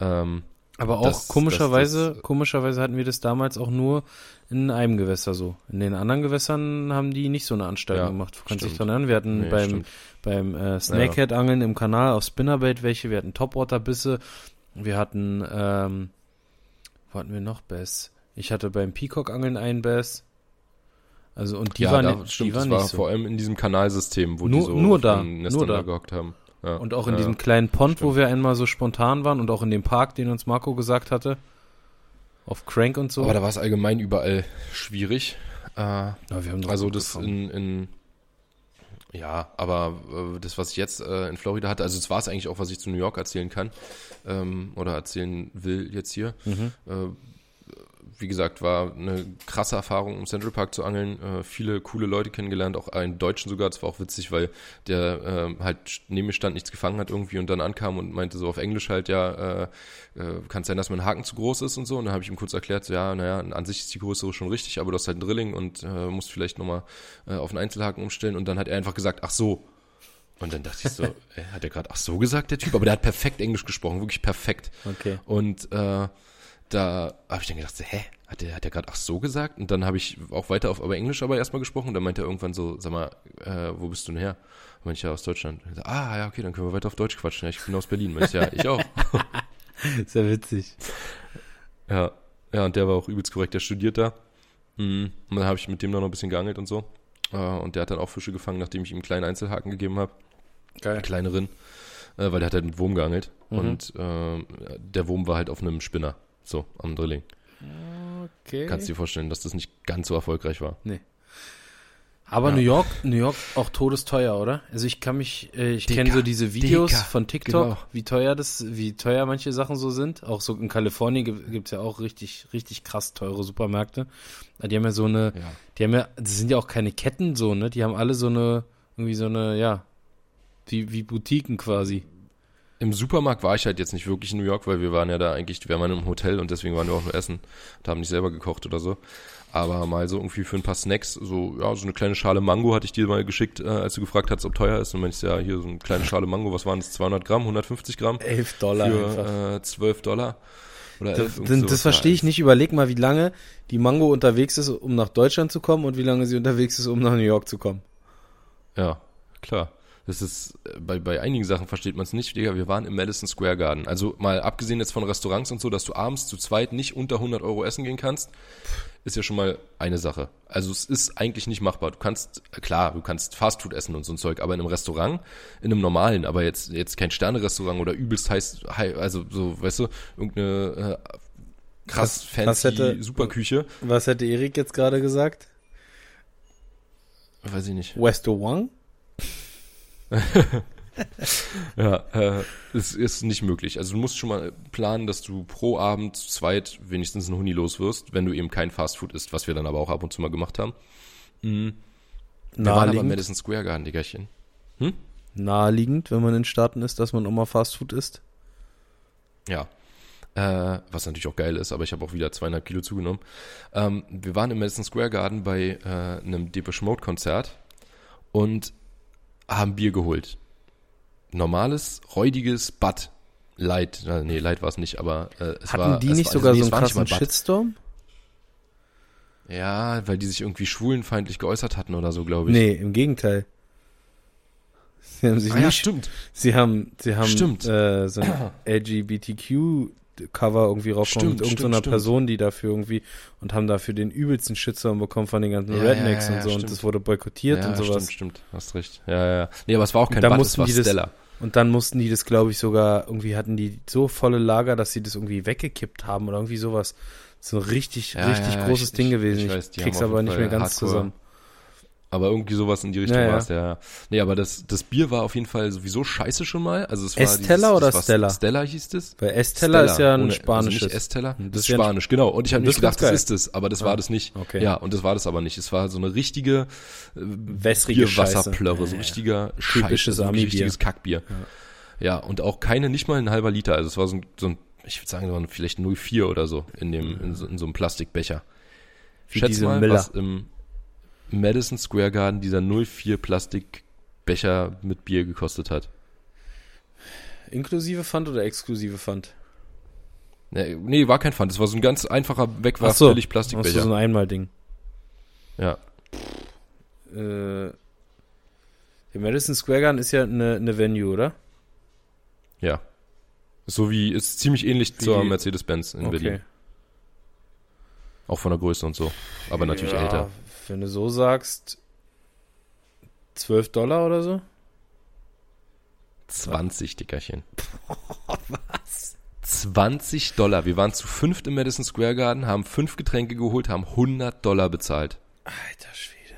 Ähm, aber auch das, komischerweise, das, das, komischerweise hatten wir das damals auch nur in einem Gewässer so. In den anderen Gewässern haben die nicht so eine Anstalt ja, gemacht. Du kannst dich dran erinnern. Wir hatten nee, beim, beim äh, Snakehead-Angeln im Kanal auf Spinnerbait welche, wir hatten Topwater-Bisse, wir hatten, ähm, wo hatten wir noch Bass? Ich hatte beim Peacock-Angeln einen Bass. Also und die ja, waren, da, stimmt, die waren das war so. vor allem in diesem Kanalsystem, wo nur, die so nur da, nur da. gehockt haben. Ja. Und auch in ja, diesem kleinen Pond, stimmt. wo wir einmal so spontan waren und auch in dem Park, den uns Marco gesagt hatte. Auf Crank und so. Aber da war es allgemein überall schwierig. Äh, ja, also das in, in ja, aber äh, das, was ich jetzt äh, in Florida hatte, also das war es eigentlich auch, was ich zu New York erzählen kann ähm, oder erzählen will jetzt hier. Mhm. Äh, wie gesagt, war eine krasse Erfahrung, im Central Park zu angeln. Äh, viele coole Leute kennengelernt, auch einen Deutschen sogar. Das war auch witzig, weil der äh, halt neben mir stand, nichts gefangen hat irgendwie und dann ankam und meinte so auf Englisch halt, ja, äh, äh, kann sein, dass mein Haken zu groß ist und so. Und dann habe ich ihm kurz erklärt, so, ja, naja, an sich ist die größere schon richtig, aber du hast halt ein Drilling und äh, musst vielleicht nochmal äh, auf einen Einzelhaken umstellen. Und dann hat er einfach gesagt, ach so, und dann dachte ich so, <laughs> äh, hat er gerade ach so gesagt, der Typ? Aber der hat perfekt Englisch gesprochen, wirklich perfekt. Okay. Und äh, da habe ich dann gedacht, so, hä, hat der, hat der gerade ach so gesagt? Und dann habe ich auch weiter auf aber Englisch aber erstmal gesprochen. Und dann meinte er irgendwann so, sag mal, äh, wo bist du denn her? Und meinte ich ja aus Deutschland. So, ah, ja, okay, dann können wir weiter auf Deutsch quatschen. Ja, ich bin aus Berlin. Meinte ich, ja, ich auch. <laughs> Sehr witzig. Ja, ja, und der war auch übelst korrekt, der studiert da. Mhm. Und dann habe ich mit dem noch ein bisschen geangelt und so. Äh, und der hat dann auch Fische gefangen, nachdem ich ihm einen kleinen Einzelhaken gegeben habe. Geil. Kleineren. Äh, weil der hat halt mit Wurm geangelt. Mhm. Und äh, der Wurm war halt auf einem Spinner. So, am Drilling. Okay. Kannst du dir vorstellen, dass das nicht ganz so erfolgreich war? Nee. Aber Ja. New York, New York auch todesteuer, oder? Also ich kann mich, äh, ich kenne so diese Videos dicker, von TikTok, genau. wie teuer das, wie teuer manche Sachen so sind. Auch so in Kalifornien gibt, gibt's ja auch richtig, richtig krass teure Supermärkte. Die haben ja so eine, Ja. die haben ja, das sind ja auch keine Ketten so, ne? Die haben alle so eine, irgendwie so eine, ja, wie, wie Boutiquen quasi. Im Supermarkt war ich halt jetzt nicht wirklich in New York, weil wir waren ja da eigentlich, wir waren im Hotel und deswegen waren wir auch nur essen und haben nicht selber gekocht oder so. Aber mal so irgendwie für ein paar Snacks, so, ja, so eine kleine Schale Mango hatte ich dir mal geschickt, äh, als du gefragt hast, ob teuer ist. Und meinst ja, hier so eine kleine Schale Mango, was waren das, 200 Gramm, 150 Gramm? 11 Dollar einfach. Für äh, 12 Dollar. Oder 11, Das, das, verstehe ich nicht. Überleg mal, wie lange die Mango unterwegs ist, um nach Deutschland zu kommen und wie lange sie unterwegs ist, um nach New York zu kommen. Ja, klar. Das ist, äh, bei, bei einigen Sachen versteht man es nicht, Digga. Wir waren im Madison Square Garden. Also mal abgesehen jetzt von Restaurants und so, dass du abends zu zweit nicht unter 100 Euro essen gehen kannst, ist ja schon mal eine Sache. Also es ist eigentlich nicht machbar. Du kannst, äh, klar, du kannst Fastfood essen und so ein Zeug, aber in einem Restaurant, in einem normalen, aber jetzt, jetzt kein Sterne-Restaurant oder übelst heiß, hei- also so, weißt du, irgendeine äh, krass Was- was fancy hätte- Superküche. Was hätte Erik jetzt gerade gesagt? Weiß ich nicht. Westo Wang? <laughs> Ja, äh, es ist nicht möglich. Also du musst schon mal planen, dass du pro Abend zu zweit wenigstens einen Huni los wirst, wenn du eben kein Fastfood isst, was wir dann aber auch ab und zu mal gemacht haben. Mhm. Wir waren aber im Naheliegend, Madison Square Garden, Diggerchen. naheliegend, wenn man in Staaten ist, dass man mal Fastfood isst. Ja. Äh, was natürlich auch geil ist, aber ich habe auch wieder zweieinhalb Kilo zugenommen. Ähm, wir waren im Madison Square Garden bei äh, einem Depeche Mode Konzert und haben Bier geholt. Normales, räudiges. Light, äh, nee, Light war es nicht, aber äh, es Hatten war, die es nicht war, sogar nee, so einen krassen. Shitstorm? Ja, weil die sich irgendwie schwulenfeindlich geäußert hatten oder so, glaube ich. Nee, im Gegenteil. Sie haben sich ah, ja, nicht, stimmt. sie haben, sie haben Stimmt. Äh, so ein <clears throat> LGBTQ-Cover irgendwie rausgekommen Stimmt, mit irgendeiner stimmt. Person, die dafür irgendwie und haben dafür den übelsten Shitstorm bekommen von den ganzen Ja, Rednecks ja, ja, und so und stimmt. das wurde boykottiert und sowas. stimmt, stimmt. Hast recht. Ja, ja, ja. Nee, aber es war auch kein Bud, es war die das- Stella. Und dann mussten die das, glaube ich, sogar, irgendwie hatten die so volle Lager, dass sie das irgendwie weggekippt haben oder irgendwie sowas. So ein richtig, richtig großes ich- Ding ich- gewesen. ich Ich, weiß, die krieg's aber nicht mehr ganz Hardcore- zusammen. Aber irgendwie sowas in die Richtung Ja, war es, ja. ja. Nee, aber das, das Bier war auf jeden Fall sowieso scheiße schon mal. Also es war Estella dieses, oder Stella? Stella hieß es. Weil Estella ist ja ein ohne- spanisches. Also nicht Estella, Das das ist Spanisch, genau. Und ich habe nicht gedacht, das ist es, aber das Ah, war das nicht. okay. Ja, und das war das aber nicht. Es war so eine richtige äh, Wässrige Scheiße. Bierwasserplörre, so richtiger Typisches Scheiß, so richtiges Kackbier. Ja. und auch keine, nicht mal ein halber Liter. Also es war so ein, so ein ich würde sagen, so ein- vielleicht 0,4 oder so in dem, in so, in so einem Plastikbecher. Wie Schätz mal, Miller. was im Madison Square Garden dieser 04 Plastikbecher mit Bier gekostet hat. Inklusive Pfand oder exklusive Pfand? Nee, nee, war kein Pfand. Das war so ein ganz einfacher Ach so, wegwerfbillig Ach so, Plastikbecher. so ein Einmalding. ja. Äh, der Madison Square Garden ist ja eine, eine Venue, oder? Ja. So wie, ist ziemlich ähnlich Wie- zur Mercedes-Benz in Berlin. Auch von der Größe und so. Aber natürlich ja, älter. Wenn du so sagst, 12 Dollar oder so? 20, Dickerchen. <laughs> Was? 20 Dollar. Wir waren zu fünft im Madison Square Garden, haben fünf Getränke geholt, haben 100 Dollar bezahlt. Alter Schwede.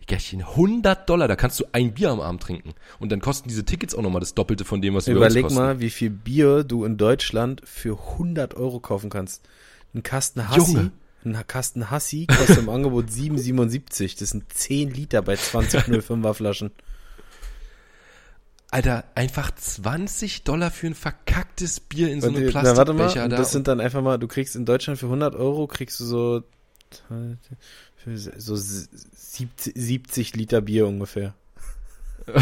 Dickerchen, 100 Dollar. Da kannst du ein Bier am Abend trinken. Und dann kosten diese Tickets auch nochmal das Doppelte von dem, was wir Überleg uns kosten. mal, wie viel Bier du in Deutschland für 100 Euro kaufen kannst. Ein Kasten Hassi, Junge. Ein Kasten Hassi kostet im Angebot 7,77. Das sind 10 Liter bei 20,05er Flaschen. Alter, einfach 20 Dollar für ein verkacktes Bier in so einem die- na, warte mal, Plastikbecher da. das sind dann einfach mal, du kriegst in Deutschland für 100 Euro, kriegst du so, für so 70, 70 Liter Bier ungefähr. <laughs>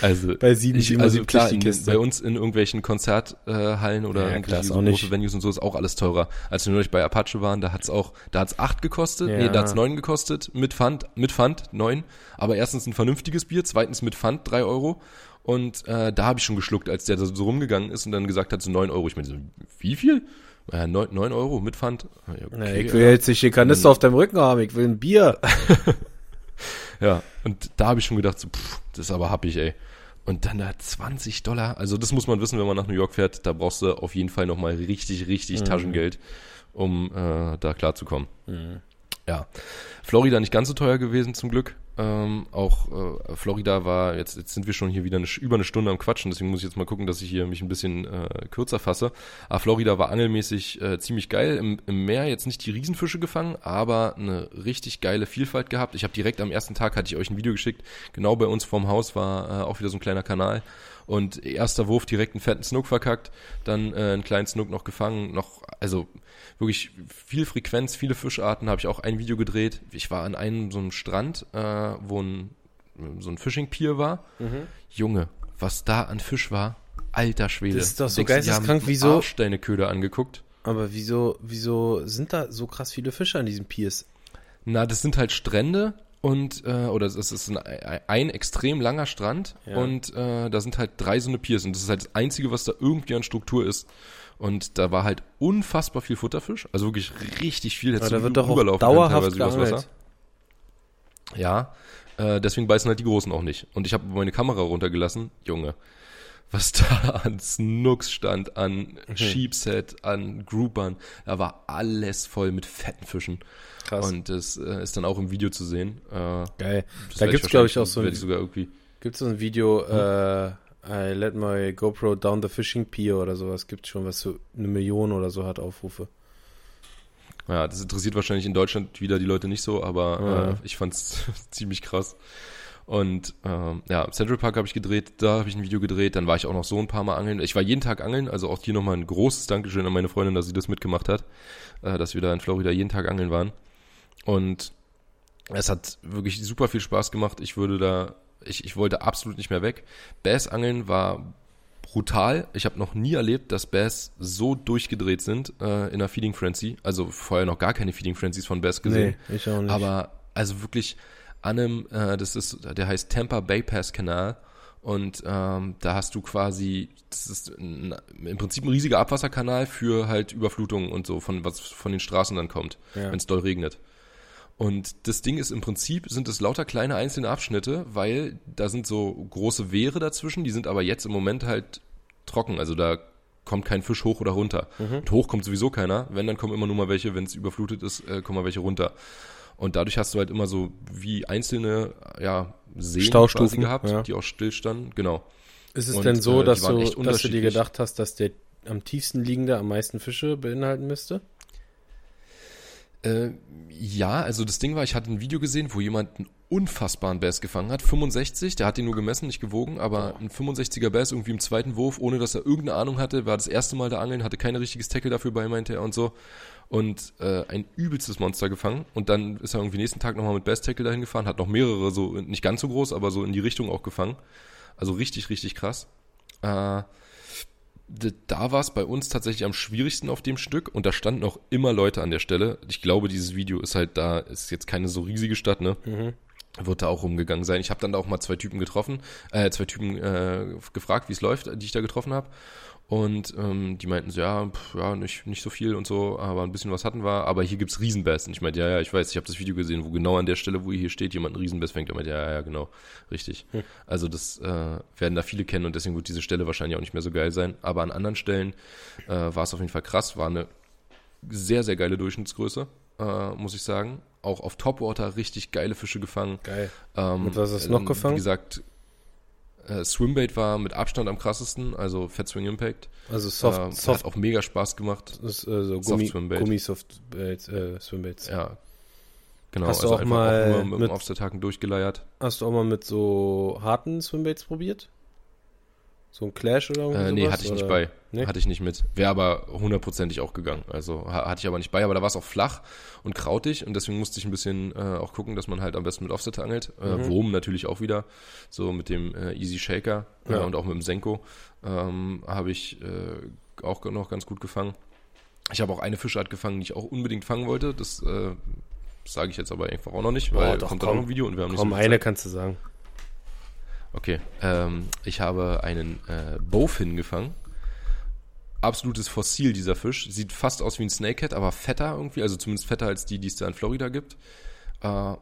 also, Bei 7, ich, also klar, in, bei uns in irgendwelchen Konzerthallen oder Ja, klar, so große Venues und so ist auch alles teurer. Als wir neulich bei Apache waren, da hat's auch, da hat's acht gekostet, Ja. nee, da hat's neun gekostet, mit Pfand, mit Pfand, neun. Aber erstens ein vernünftiges Bier, zweitens mit Pfand, drei Euro. Und äh, da habe ich schon geschluckt, als der da so rumgegangen ist und dann gesagt hat, so neun Euro. Ich meine, so, wie viel? Ja, neun, neun Euro mit Pfand. Ja, Na, okay, ich will jetzt nicht die Kanister auf deinem Rücken haben, ich will ein Bier. <laughs> Ja, und da habe ich schon gedacht, so, pff, das ist aber happig, ey. Und dann da 20 Dollar. Also das muss man wissen, wenn man nach New York fährt. Da brauchst du auf jeden Fall nochmal richtig, richtig Mhm. Taschengeld, um äh, da klarzukommen. Ja, Florida nicht ganz so teuer gewesen zum Glück. Ähm, auch äh, Florida war, jetzt, jetzt sind wir schon hier wieder eine, über eine Stunde am Quatschen, deswegen muss ich jetzt mal gucken, dass ich hier mich ein bisschen äh, kürzer fasse. Aber Florida war angelmäßig äh, ziemlich geil. Im, Im Meer jetzt nicht die Riesenfische gefangen, aber eine richtig geile Vielfalt gehabt. Ich habe direkt am ersten Tag, hatte ich euch ein Video geschickt, genau bei uns vorm Haus war äh, auch wieder so ein kleiner Kanal und erster Wurf direkt einen fetten Snook verkackt, dann äh, einen kleinen Snook noch gefangen, noch, also wirklich viel Frequenz, viele Fischarten, habe ich auch ein Video gedreht. Ich war an einem so einem Strand, äh, wo ein, so ein Fishing Pier war. Mhm. Junge, was da an Fisch war, alter Schwede. Das ist doch so geisteskrank, wieso? Köder angeguckt. Aber wieso, wieso sind da so krass viele Fische an diesen Piers? Na, das sind halt Strände und äh, oder es ist ein, ein extrem langer Strand ja. und äh, da sind halt drei so eine Piers und das ist halt das Einzige, was da irgendwie an Struktur ist. Und da war halt unfassbar viel Futterfisch, also wirklich richtig viel. Hättest da wird doch auch dauerhaft übers Wasser. Ja, äh, deswegen beißen halt die Großen auch nicht. Und ich habe meine Kamera runtergelassen, Junge, was da an Snooks stand, an mhm. Sheepset, an Groupern, da war alles voll mit fetten Fischen. Krass. Und das äh, ist dann auch im Video zu sehen. Äh, Geil. Da gibt's glaube ich auch so ein, sogar irgendwie. Gibt's so ein Video, hm? äh, I let my GoPro down the fishing pier oder sowas. Gibt schon, was so eine Million oder so hat Aufrufe. Ja, das interessiert wahrscheinlich in Deutschland wieder die Leute nicht so, aber ja. äh, ich fand's <laughs> ziemlich krass. Und ähm, ja, Central Park habe ich gedreht, da habe ich ein Video gedreht, dann war ich auch noch so ein paar Mal angeln. Ich war jeden Tag angeln, also auch hier nochmal ein großes Dankeschön an meine Freundin, dass sie das mitgemacht hat, äh, dass wir da in Florida jeden Tag angeln waren. Und es hat wirklich super viel Spaß gemacht. Ich würde da, ich, ich wollte absolut nicht mehr weg. Bass-Angeln war brutal. Ich habe noch nie erlebt, dass Bass so durchgedreht sind äh, in einer Feeding Frenzy. Also vorher noch gar keine Feeding Frenzies von Bass gesehen. Nee, ich auch nicht. Aber also wirklich an einem, äh, das ist, der heißt Tampa Bay Pass Kanal. Und ähm, da hast du quasi, das ist ein, im Prinzip ein riesiger Abwasserkanal für halt Überflutungen und so, von was von den Straßen dann kommt, ja. wenn es doll regnet. Und das Ding ist im Prinzip, sind es lauter kleine einzelne Abschnitte, weil da sind so große Wehre dazwischen, die sind aber jetzt im Moment halt trocken. Also da kommt kein Fisch hoch oder runter. Mhm. Und hoch kommt sowieso keiner. Wenn, dann kommen immer nur mal welche, wenn es überflutet ist, äh, kommen mal welche runter. Und dadurch hast du halt immer so wie einzelne ja, Seen Staustufen gehabt, ja. die auch stillstanden. Genau. Ist es und, denn so, äh, dass, du, dass du dir gedacht hast, dass der am tiefsten liegende am meisten Fische beinhalten müsste? Äh, ja, also das Ding war, ich hatte ein Video gesehen, wo jemand einen unfassbaren Bass gefangen hat. 65, der hat ihn nur gemessen, nicht gewogen, aber ein 65er Bass irgendwie im zweiten Wurf, ohne dass er irgendeine Ahnung hatte, war das erste Mal da angeln, hatte kein richtiges Tackle dafür bei, meinte er und so. Und äh, ein übelstes Monster gefangen. Und dann ist er irgendwie nächsten Tag nochmal mit Bass Tackle dahin gefahren, hat noch mehrere, so nicht ganz so groß, aber so in die Richtung auch gefangen. Also richtig, richtig krass. Äh, da war es bei uns tatsächlich am schwierigsten auf dem Stück und da standen auch immer Leute an der Stelle. Ich glaube, dieses Video ist halt da, ist jetzt keine so riesige Stadt, ne? Mhm. Wird da auch rumgegangen sein. Ich habe dann da auch mal zwei Typen getroffen, äh, zwei Typen äh, gefragt, wie es läuft, die ich da getroffen habe. Und ähm, die meinten so, ja, pff, ja, nicht, nicht so viel und so, aber ein bisschen was hatten wir. Aber hier gibt's Riesenbass. Und ich meinte, ja, ja, ich weiß, ich habe das Video gesehen, wo genau an der Stelle, wo ihr hier steht, jemand einen Riesenbass fängt. Er meinte, ja, ja, genau, richtig. Hm. Also das äh, werden da viele kennen und deswegen wird diese Stelle wahrscheinlich auch nicht mehr so geil sein. Aber an anderen Stellen äh, war es auf jeden Fall krass, war eine sehr, sehr geile Durchschnittsgröße, äh, muss ich sagen. Auch auf Topwater richtig geile Fische gefangen. Geil. Ähm, Und was hast du noch gefangen? Wie gesagt, äh, Swimbait war mit Abstand am krassesten, also Fat Swing Impact. Also Soft, äh, Soft hat auch mega Spaß gemacht. Ist äh, so Gummi, Soft Swimbait. Gummi Soft äh, Swimbaits. Ja. Genau, hast also du auch mal auch mit, mit dem Offset-Haken durchgeleiert. Hast du auch mal mit so harten Swimbaits probiert? So ein Clash oder irgendwas? Äh, nee, hatte ich oder? nicht bei. Nee? Hatte ich nicht mit. Wäre aber hundertprozentig auch gegangen. Also hatte ich aber nicht bei, aber da war es auch flach und krautig und deswegen musste ich ein bisschen äh, auch gucken, dass man halt am besten mit Offset angelt. Äh, mhm. Wurm natürlich auch wieder, so mit dem äh, Easy Shaker äh, ja. und auch mit dem Senko ähm, habe ich äh, auch noch ganz gut gefangen. Ich habe auch eine Fischart gefangen, die ich auch unbedingt fangen wollte. Das äh, sage ich jetzt aber einfach auch noch nicht, weil oh, doch, kommt komm, da noch ein Video und wir haben nicht Komm, so eine Zeit. kannst du sagen. Okay, ähm, ich habe einen äh, Bowfin gefangen. Absolutes Fossil dieser Fisch. Sieht fast aus wie ein Snakehead, aber fetter irgendwie, also zumindest fetter als die, die es da in Florida gibt. Äh,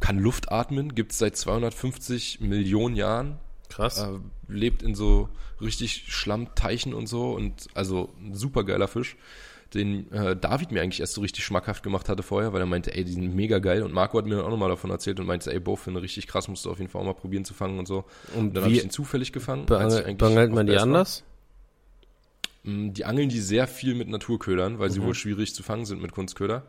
kann Luft atmen, gibt es seit 250 Millionen Jahren. Krass. Äh, lebt in so richtig Schlammteichen und so und also ein super geiler Fisch. Den äh, David mir eigentlich erst so richtig schmackhaft gemacht hatte vorher, weil er meinte, ey, die sind mega geil. Und Marco hat mir dann auch nochmal davon erzählt und meinte, ey, Bo, finde richtig krass, musst du auf jeden Fall auch mal probieren zu fangen und so. Und, und dann habe ich ihn zufällig gefangen. Beangelt man die anders? Mm, die angeln die sehr viel mit Naturködern, weil mhm. sie wohl schwierig zu fangen sind mit Kunstköder.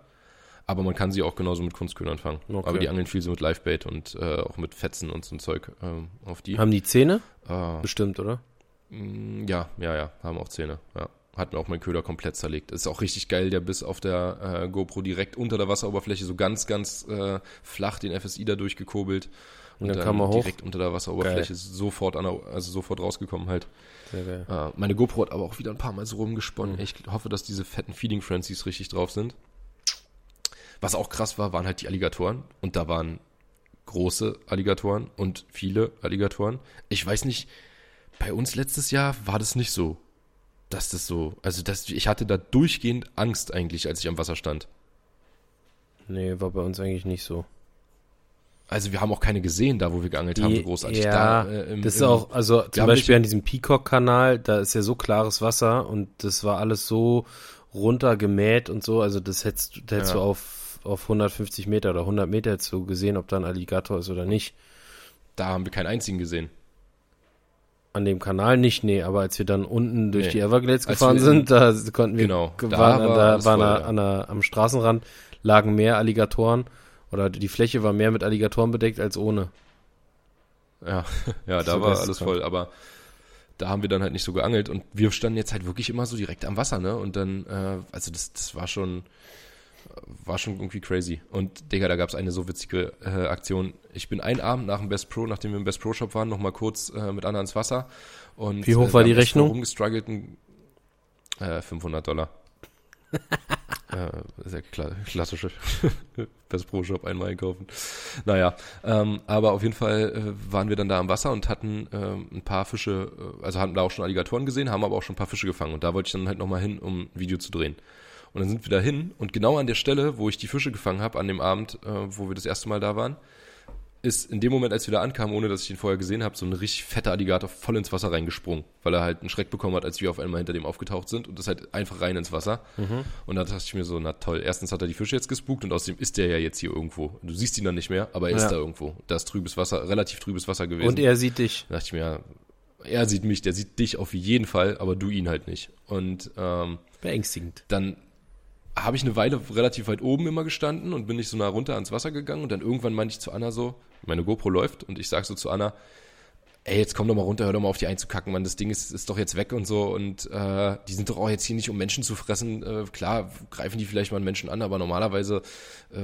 Aber man kann sie auch genauso mit Kunstködern fangen. Okay. Aber die angeln viel so mit Livebait und äh, auch mit Fetzen und so ein Zeug ähm, auf die. Haben die Zähne? Ah. Bestimmt, oder? Mm, ja, ja, ja, haben auch Zähne, ja. Hat mir auch mein Köder komplett zerlegt. Ist auch richtig geil, der Biss auf der äh, GoPro direkt unter der Wasseroberfläche, so ganz, ganz äh, flach den FSI da durchgekurbelt. Und, und dann, dann kam er hoch. direkt unter der Wasseroberfläche sofort an der, also sofort rausgekommen halt. Sehr geil. Äh, meine GoPro hat aber auch wieder ein paar Mal so rumgesponnen. Mhm. Ich hoffe, dass diese fetten Feeding Frenzies richtig drauf sind. Was auch krass war, waren halt die Alligatoren. Und da waren große Alligatoren und viele Alligatoren. Ich weiß nicht, bei uns letztes Jahr war das nicht so. Dass das so, also das, ich hatte da durchgehend Angst eigentlich, als ich am Wasser stand. Nee, war bei uns eigentlich nicht so. Also wir haben auch keine gesehen, da wo wir geangelt haben, so großartig. Ja, da, äh, im, das ist auch, also zum Beispiel an diesem Peacock-Kanal, da ist ja so klares Wasser und das war alles so runtergemäht und so, also das hättest, das hättest ja. du auf auf 150 Meter oder 100 Meter jetzt so gesehen, ob da ein Alligator ist oder nicht. Da haben wir keinen einzigen gesehen. An dem Kanal nicht, nee, aber als wir dann unten durch nee. die Everglades als gefahren sind, da konnten wir, genau, da waren, war da waren voll, an der, am Straßenrand lagen mehr Alligatoren oder die Fläche war mehr mit Alligatoren bedeckt als ohne. Ja, <laughs> ja, da war alles voll, aber da haben wir dann halt nicht so geangelt und wir standen jetzt halt wirklich immer so direkt am Wasser, ne? Und dann, äh, also das, das war schon, war schon irgendwie crazy. Und Digga, da gab es eine so witzige äh, Aktion. Ich bin einen Abend nach dem Best Pro, nachdem wir im Best Pro Shop waren, nochmal kurz äh, mit Anna ins Wasser. Und, Wie hoch äh, war die Rechnung? Rumgestruggelten, äh, 500 Dollar. <laughs> äh, sehr klar, klassische <laughs> Best Pro Shop einmal einkaufen. Naja, ähm, aber auf jeden Fall äh, waren wir dann da am Wasser und hatten äh, ein paar Fische, äh, also hatten da auch schon Alligatoren gesehen, haben aber auch schon ein paar Fische gefangen. Und da wollte ich dann halt nochmal hin, um ein Video zu drehen. Und dann sind wir da hin und genau an der Stelle, wo ich die Fische gefangen habe, an dem Abend, äh, wo wir das erste Mal da waren, ist in dem Moment, als wir da ankamen, ohne dass ich ihn vorher gesehen habe, so ein richtig fetter Alligator voll ins Wasser reingesprungen, weil er halt einen Schreck bekommen hat, als wir auf einmal hinter dem aufgetaucht sind und das halt einfach rein ins Wasser. Mhm. Und da dachte ich mir so, na toll, erstens hat er die Fische jetzt gespukt und außerdem ist der ja jetzt hier irgendwo. Du siehst ihn dann nicht mehr, aber er ja. ist da irgendwo. Da ist trübes Wasser, relativ trübes Wasser gewesen. Und er sieht dich. Da dachte ich mir, er sieht mich, der sieht dich auf jeden Fall, aber du ihn halt nicht. Und ähm, beängstigend. Dann habe ich eine Weile relativ weit oben immer gestanden und bin nicht so nah runter ans Wasser gegangen und dann irgendwann meinte ich zu Anna so, meine GoPro läuft und ich sag so zu Anna, ey, jetzt komm doch mal runter, hör doch mal auf die einzukacken, Mann, das Ding ist, ist doch jetzt weg und so und äh, die sind doch auch jetzt hier nicht, um Menschen zu fressen. Äh, klar, greifen die vielleicht mal einen Menschen an, aber normalerweise äh,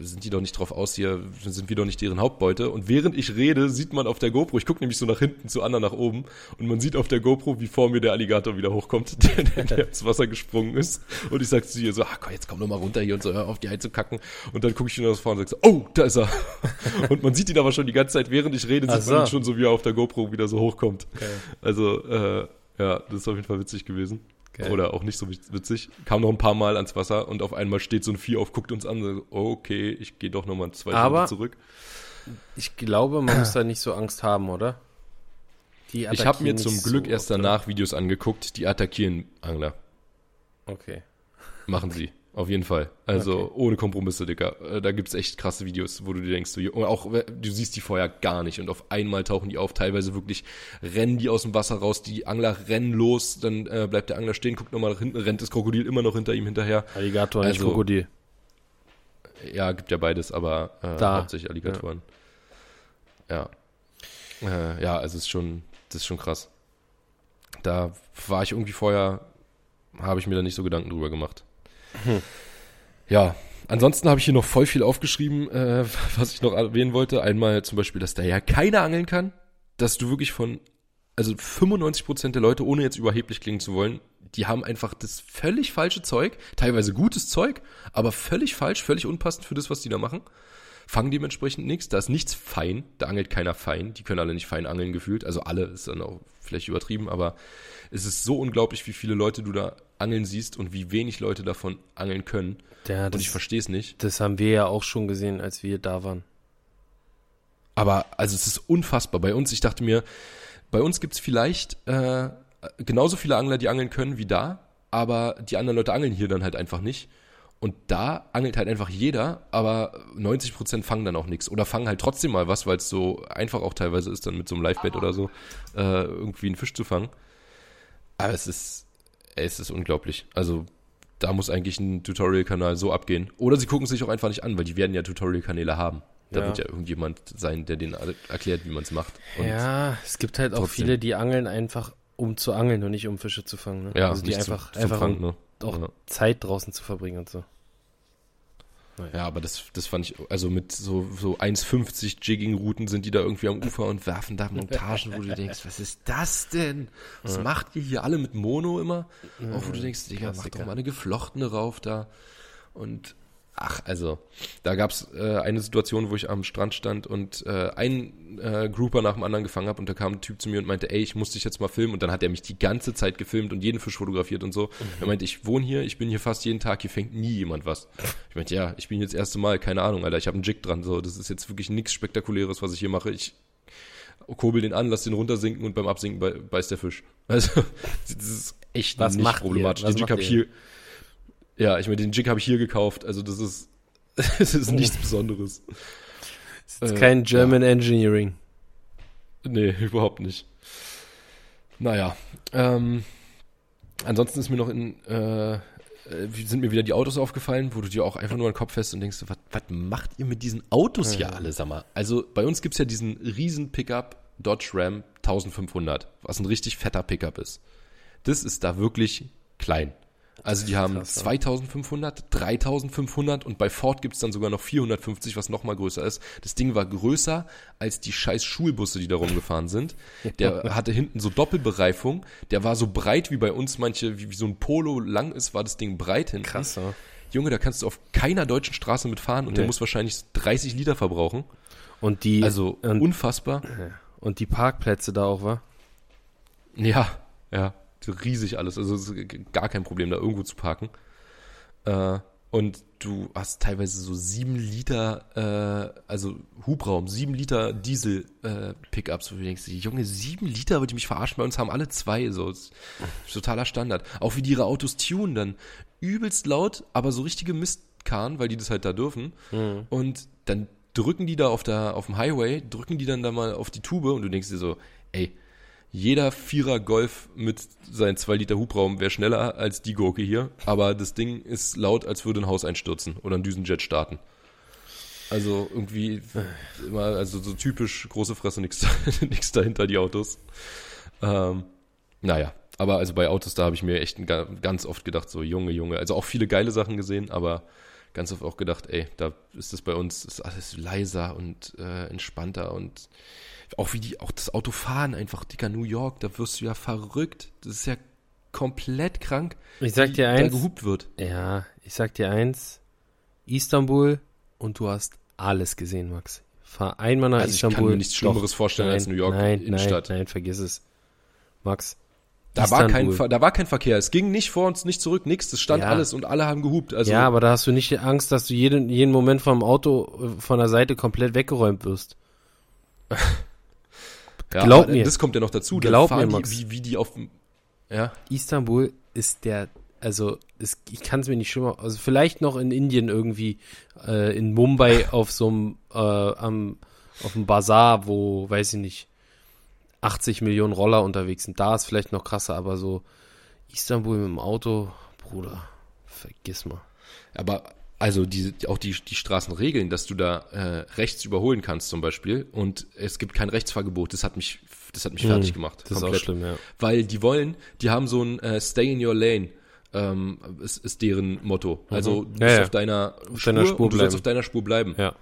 sind die doch nicht drauf aus, hier sind wir doch nicht deren Hauptbeute. Und während ich rede, sieht man auf der GoPro, ich gucke nämlich so nach hinten zu Anna nach oben und man sieht auf der GoPro, wie vor mir der Alligator wieder hochkommt, <laughs> der, der, der ins Wasser gesprungen ist. Und ich sag zu ihr so, ach komm, jetzt komm doch mal runter hier und so, hör auf die einzukacken. Und dann gucke ich ihn aus vorne und sag so, oh, da ist er. <laughs> und man sieht ihn aber schon die ganze Zeit, während ich rede, sieht so. man ihn schon so, wie er auf der GoPro wieder so hochkommt. Okay. Also, äh, ja, das ist auf jeden Fall witzig gewesen. Geil. Oder auch nicht so witzig. Kam noch ein paar Mal ans Wasser und auf einmal steht so ein Vieh auf, guckt uns an, so, okay, ich gehe doch nochmal zwei Stunden zurück. Ich glaube, man muss da nicht so Angst haben, oder? ich habe mir zum Glück so erst danach? Videos angeguckt, die attackieren Angler. Okay. Machen sie. Auf jeden Fall. Also okay. ohne Kompromisse, Digga. Äh, da gibt's echt krasse Videos, wo du dir denkst, du, auch du siehst die vorher gar nicht und auf einmal tauchen die auf. Teilweise wirklich rennen die aus dem Wasser raus, die Angler rennen los, dann äh, bleibt der Angler stehen, guckt nochmal nach hinten, rennt das Krokodil immer noch hinter ihm hinterher. Alligator, also, nicht Krokodil. Ja, gibt ja beides, aber äh, da. hauptsächlich Alligatoren. Ja. Ja. Äh, ja, also es ist schon, das ist schon krass. Da war ich irgendwie vorher, habe ich mir da nicht so Gedanken drüber gemacht. Hm. Ja, ansonsten habe ich hier noch voll viel aufgeschrieben, äh, <laughs> was ich noch erwähnen wollte. Einmal zum Beispiel, dass da ja keiner angeln kann, dass du wirklich von, also 95% der Leute, ohne jetzt überheblich klingen zu wollen, die haben einfach das völlig falsche Zeug, teilweise gutes Zeug, aber völlig falsch, völlig unpassend für das, was die da machen. Fangen dementsprechend nichts, da ist nichts fein, da angelt keiner fein, die können alle nicht fein angeln gefühlt, also alle ist dann auch vielleicht übertrieben, aber es ist so unglaublich, wie viele Leute du da angeln siehst und wie wenig Leute davon angeln können. Ja, und ich verstehe es nicht. Das haben wir ja auch schon gesehen, als wir da waren. Aber also es ist unfassbar. Bei uns, ich dachte mir, bei uns gibt es vielleicht äh, genauso viele Angler, die angeln können wie da, aber die anderen Leute angeln hier dann halt einfach nicht. Und da angelt halt einfach jeder, aber 90% fangen dann auch nichts. Oder fangen halt trotzdem mal was, weil es so einfach auch teilweise ist, dann mit so einem Livebett oder so äh, irgendwie einen Fisch zu fangen. Aber es ist, es ist unglaublich. Also da muss eigentlich ein Tutorial-Kanal so abgehen. Oder sie gucken sich auch einfach nicht an, weil die werden ja Tutorial-Kanäle haben. Da Ja. wird ja irgendjemand sein, der denen erklärt, wie man es macht. Und ja, es gibt halt auch trotzdem. viele, die angeln einfach, um zu angeln und nicht um Fische zu fangen. Ne? ja, also die einfach, zum, zum einfach Fangen, um ne? auch Ja. Zeit draußen zu verbringen und so. Ja, aber das, das fand ich, also mit so, so 1,50 Jigging-Routen sind die da irgendwie am Ufer und werfen da Montagen, wo du <laughs> denkst, was ist das denn? Was macht ihr hier alle mit Mono immer? Auch wo du denkst, Digga, mach doch mal eine geflochtene rauf da. Und ach, also, da gab's äh, eine Situation, wo ich am Strand stand und äh, einen äh, Grouper nach dem anderen gefangen habe und da kam ein Typ zu mir und meinte, ey, ich muss dich jetzt mal filmen und dann hat er mich die ganze Zeit gefilmt und jeden Fisch fotografiert und so. Er meinte, ich wohne hier, ich bin hier fast jeden Tag, hier fängt nie jemand was. Ich meinte, ja, ich bin hier das erste Mal, keine Ahnung, Alter, ich habe einen Jig dran, so, das ist jetzt wirklich nichts Spektakuläres, was ich hier mache. Ich kurbel den an, lass den runtersinken und beim Absinken bei, beißt der Fisch. Also, <laughs> das ist echt Was nicht problematisch. Was Den Jig macht habe ich hier, ja, ich meine, den Jig habe ich hier gekauft, also das ist, <laughs> das ist nichts Besonderes. Ist jetzt Äh, kein German Engineering. Nee, <laughs> überhaupt nicht. Naja, ähm, ansonsten ist mir noch in, äh, äh, sind mir wieder die Autos aufgefallen, wo du dir auch einfach nur an den Kopf fest und denkst, was, was macht ihr mit diesen Autos hier alle, sag mal? Also bei uns gibt's ja diesen riesen Pickup Dodge Ram 1500, was ein richtig fetter Pickup ist. Das ist da wirklich klein. Also die haben krass, ja. 2500, 3500 und bei Ford gibt's dann sogar noch 450, was noch mal größer ist. Das Ding war größer als die scheiß Schulbusse, die da rumgefahren sind. <laughs> Der hatte hinten so Doppelbereifung. Der war so breit wie bei uns manche, wie, wie so ein Polo lang ist, war das Ding breit hinten. Krass, ja. Junge, da kannst du auf keiner deutschen Straße mitfahren und der Nee. muss wahrscheinlich 30 Liter verbrauchen. Und die, Also und, unfassbar. und die Parkplätze da auch, war? Ja, ja, riesig alles. Also es ist gar kein Problem, da irgendwo zu parken. Äh, und du hast teilweise so sieben Liter, äh, also Hubraum, sieben Liter Diesel-Pickups, wo du denkst, Junge, sieben Liter, wollte ich mich verarschen, bei uns haben alle zwei, so, totaler Standard. Auch wie die ihre Autos tunen dann. Übelst laut, aber so richtige Mistkarren, weil die das halt da dürfen. Und dann drücken die da auf der, auf dem Highway, drücken die dann da mal auf die Tube und du denkst dir so, ey, jeder Vierer Golf mit seinen zwei Liter Hubraum wäre schneller als die Gurke hier, aber das Ding ist laut, als würde ein Haus einstürzen oder ein Düsenjet starten. Also irgendwie immer, also so typisch große Fresse, nichts <laughs> nichts dahinter, die Autos. Ähm, naja, aber also bei Autos, da habe ich mir echt ganz oft gedacht, so Junge, Junge, also auch viele geile Sachen gesehen, aber ganz oft auch gedacht, ey, da ist es bei uns, ist alles leiser und äh, entspannter und auch wie die, auch das Auto fahren einfach, dicker New York, da wirst du ja verrückt. Das ist ja komplett krank, Ich sag dir eins. gehupt wird. Ja, ich sag dir eins. Istanbul und du hast alles gesehen, Max. Fahr einmal nach Also ich kann Istanbul. mir nichts Schlimmeres vorstellen als New York nein, Innenstadt. Nein, nein, vergiss es. Max. Da war, kein, da war kein Verkehr. Es ging nicht vor uns, nicht zurück, nichts. Es stand Ja. alles und alle haben gehupt. Also ja, aber da hast du nicht die Angst, dass du jeden, jeden Moment vom Auto äh, von der Seite komplett weggeräumt wirst. <laughs> ja, glaub mir. Das kommt ja noch dazu. Da Glaub mir, Max. Die, wie, wie die auf dem, ja, Istanbul ist der, also es, ich kann es mir nicht schlimmer, also vielleicht noch in Indien irgendwie, äh, in Mumbai auf so einem, äh, am, auf dem Bazar, wo, weiß ich nicht, 80 Millionen Roller unterwegs sind. Da ist vielleicht noch krasser, aber so Istanbul mit dem Auto, Bruder, vergiss mal. Aber also diese, auch die, die Straßenregeln, dass du da äh, rechts überholen kannst zum Beispiel und es gibt kein Rechtsfahrgebot, das hat mich, das hat mich fertig gemacht. Hm, Das ist auch schlimm, ja. Weil die wollen, die haben so ein äh, Stay in your lane, ähm, ist, ist deren Motto. Also du Mhm. Ja, bist ja. auf deiner Auf Spur, deiner Spur und du sollst bleiben. auf deiner Spur bleiben. Ja.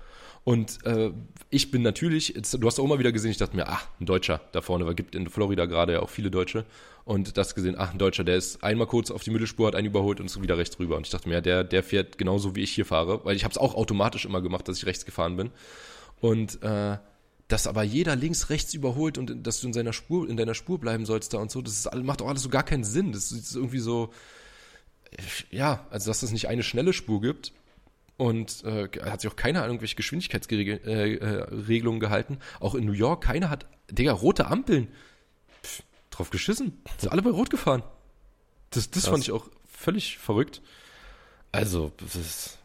Und äh, ich bin natürlich, jetzt, du hast auch immer wieder gesehen, ich dachte mir, ach, ein Deutscher da vorne, weil gibt in Florida gerade ja auch viele Deutsche. Und das gesehen, ach, ein Deutscher, der ist einmal kurz auf die Mittelspur, hat einen überholt und ist wieder rechts rüber. Und ich dachte mir, ja, der, der fährt genauso wie ich hier fahre, weil ich habe es auch automatisch immer gemacht, dass ich rechts gefahren bin. Und äh, dass aber jeder links, rechts überholt und dass du in seiner Spur, in deiner Spur bleiben sollst da und so, das ist, macht auch alles so gar keinen Sinn. Das ist irgendwie so, ja, also dass es nicht eine schnelle Spur gibt und äh, hat sich auch keiner an irgendwelche Geschwindigkeitsregelungen äh, äh, gehalten. Auch in New York, keiner hat, Digga, rote Ampeln. Pff, drauf geschissen. Sind alle bei Rot gefahren. Das, das Krass. fand ich auch völlig verrückt. Also, das ist,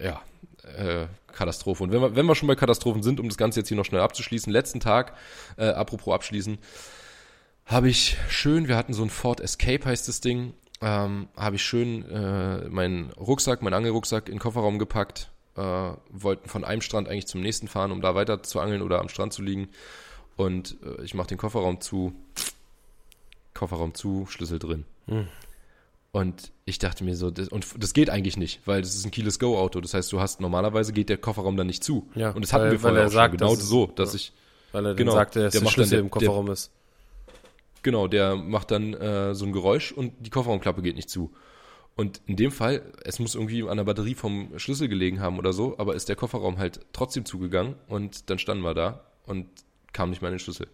ja, äh, Katastrophe. Und wenn wir, wenn wir schon bei Katastrophen sind, um das Ganze jetzt hier noch schnell abzuschließen, letzten Tag, äh, apropos abschließen, habe ich schön, wir hatten so ein Ford Escape heißt das Ding, ähm, habe ich schön äh, meinen Rucksack, meinen Angelrucksack in den Kofferraum gepackt, äh, wollten von einem Strand eigentlich zum nächsten fahren, um da weiter zu angeln oder am Strand zu liegen. Und äh, ich mache den Kofferraum zu, Kofferraum zu, Schlüssel drin. Hm. Und ich dachte mir so, das, und das geht eigentlich nicht, weil das ist ein Keyless Go Auto. Das heißt, du hast normalerweise geht der Kofferraum dann nicht zu. Ja, und das hatten weil, wir vorher er auch sagt, schon, genau dass so, dass ja. ich Weil er Genau, dann sagte, dass der der Schlüssel dann- im Kofferraum ist. Genau, der macht dann äh, so ein Geräusch und die Kofferraumklappe geht nicht zu. Und in dem Fall, es muss irgendwie an der Batterie vom Schlüssel gelegen haben oder so, aber ist der Kofferraum halt trotzdem zugegangen und dann standen wir da und kam nicht mehr an den Schlüssel.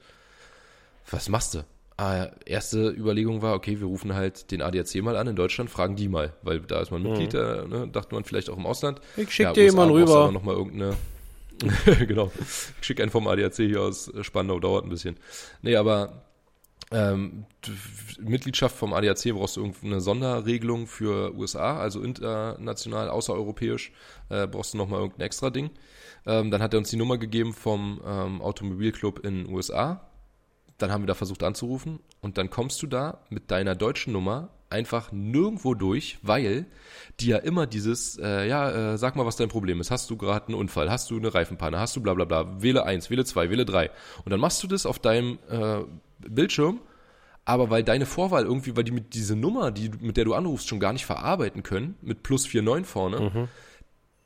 Was machst du? Ah, erste Überlegung war, okay, wir rufen halt den ADAC mal an in Deutschland, fragen die mal, weil da ist man Mitglied, äh, ne, dachte man vielleicht auch im Ausland. Ich schick Ja, dir jemanden rüber. noch mal irgendeine <laughs> genau. Ich schicke einen vom ADAC hier aus Spandau, dauert ein bisschen. Nee, aber ähm, Mitgliedschaft vom ADAC brauchst du irgendeine Sonderregelung für USA, also international, außereuropäisch, äh, brauchst du nochmal irgendein extra Ding. Ähm, dann hat er uns die Nummer gegeben vom ähm, Automobilclub in USA. Dann haben wir da versucht anzurufen und dann kommst du da mit deiner deutschen Nummer einfach nirgendwo durch, weil die ja immer dieses, äh, ja, äh, sag mal, was dein Problem ist. Hast du gerade einen Unfall? Hast du eine Reifenpanne? Hast du bla bla bla? Wähle eins, wähle zwei, wähle drei. Und dann machst du das auf deinem äh, Bildschirm, aber weil deine Vorwahl irgendwie, weil die mit diese Nummer, die, mit der du anrufst, schon gar nicht verarbeiten können, mit plus 49 vorne,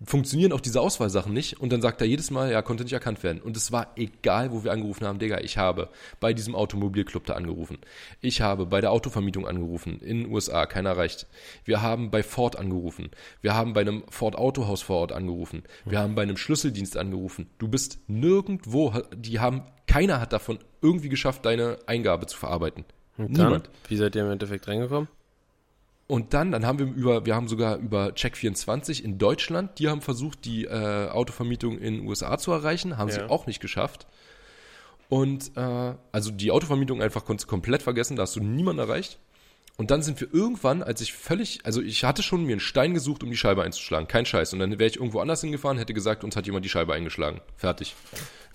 funktionieren auch diese Auswahlsachen nicht. Und dann sagt er jedes Mal, ja, konnte nicht erkannt werden. Und es war egal, wo wir angerufen haben, Digga, ich habe bei diesem Automobilclub da angerufen. Ich habe bei der Autovermietung angerufen, in den USA, keiner reicht. Wir haben bei Ford angerufen. Wir haben bei einem Ford Autohaus vor Ort angerufen. Wir haben bei einem Schlüsseldienst angerufen. Du bist nirgendwo, die haben, keiner hat davon irgendwie geschafft, deine Eingabe zu verarbeiten. Und Niemand. Wie seid ihr im Endeffekt reingekommen? Und dann, dann haben wir über, wir haben sogar über Check24 in Deutschland, die haben versucht, die äh, Autovermietung in den USA zu erreichen, haben Ja. sie auch nicht geschafft. Und äh, also die Autovermietung einfach konntest du komplett vergessen, da hast du niemanden erreicht. Und dann sind wir irgendwann, als ich völlig, also ich hatte schon mir einen Stein gesucht, um die Scheibe einzuschlagen, kein Scheiß. Und dann wäre ich irgendwo anders hingefahren, hätte gesagt, uns hat jemand die Scheibe eingeschlagen. Fertig.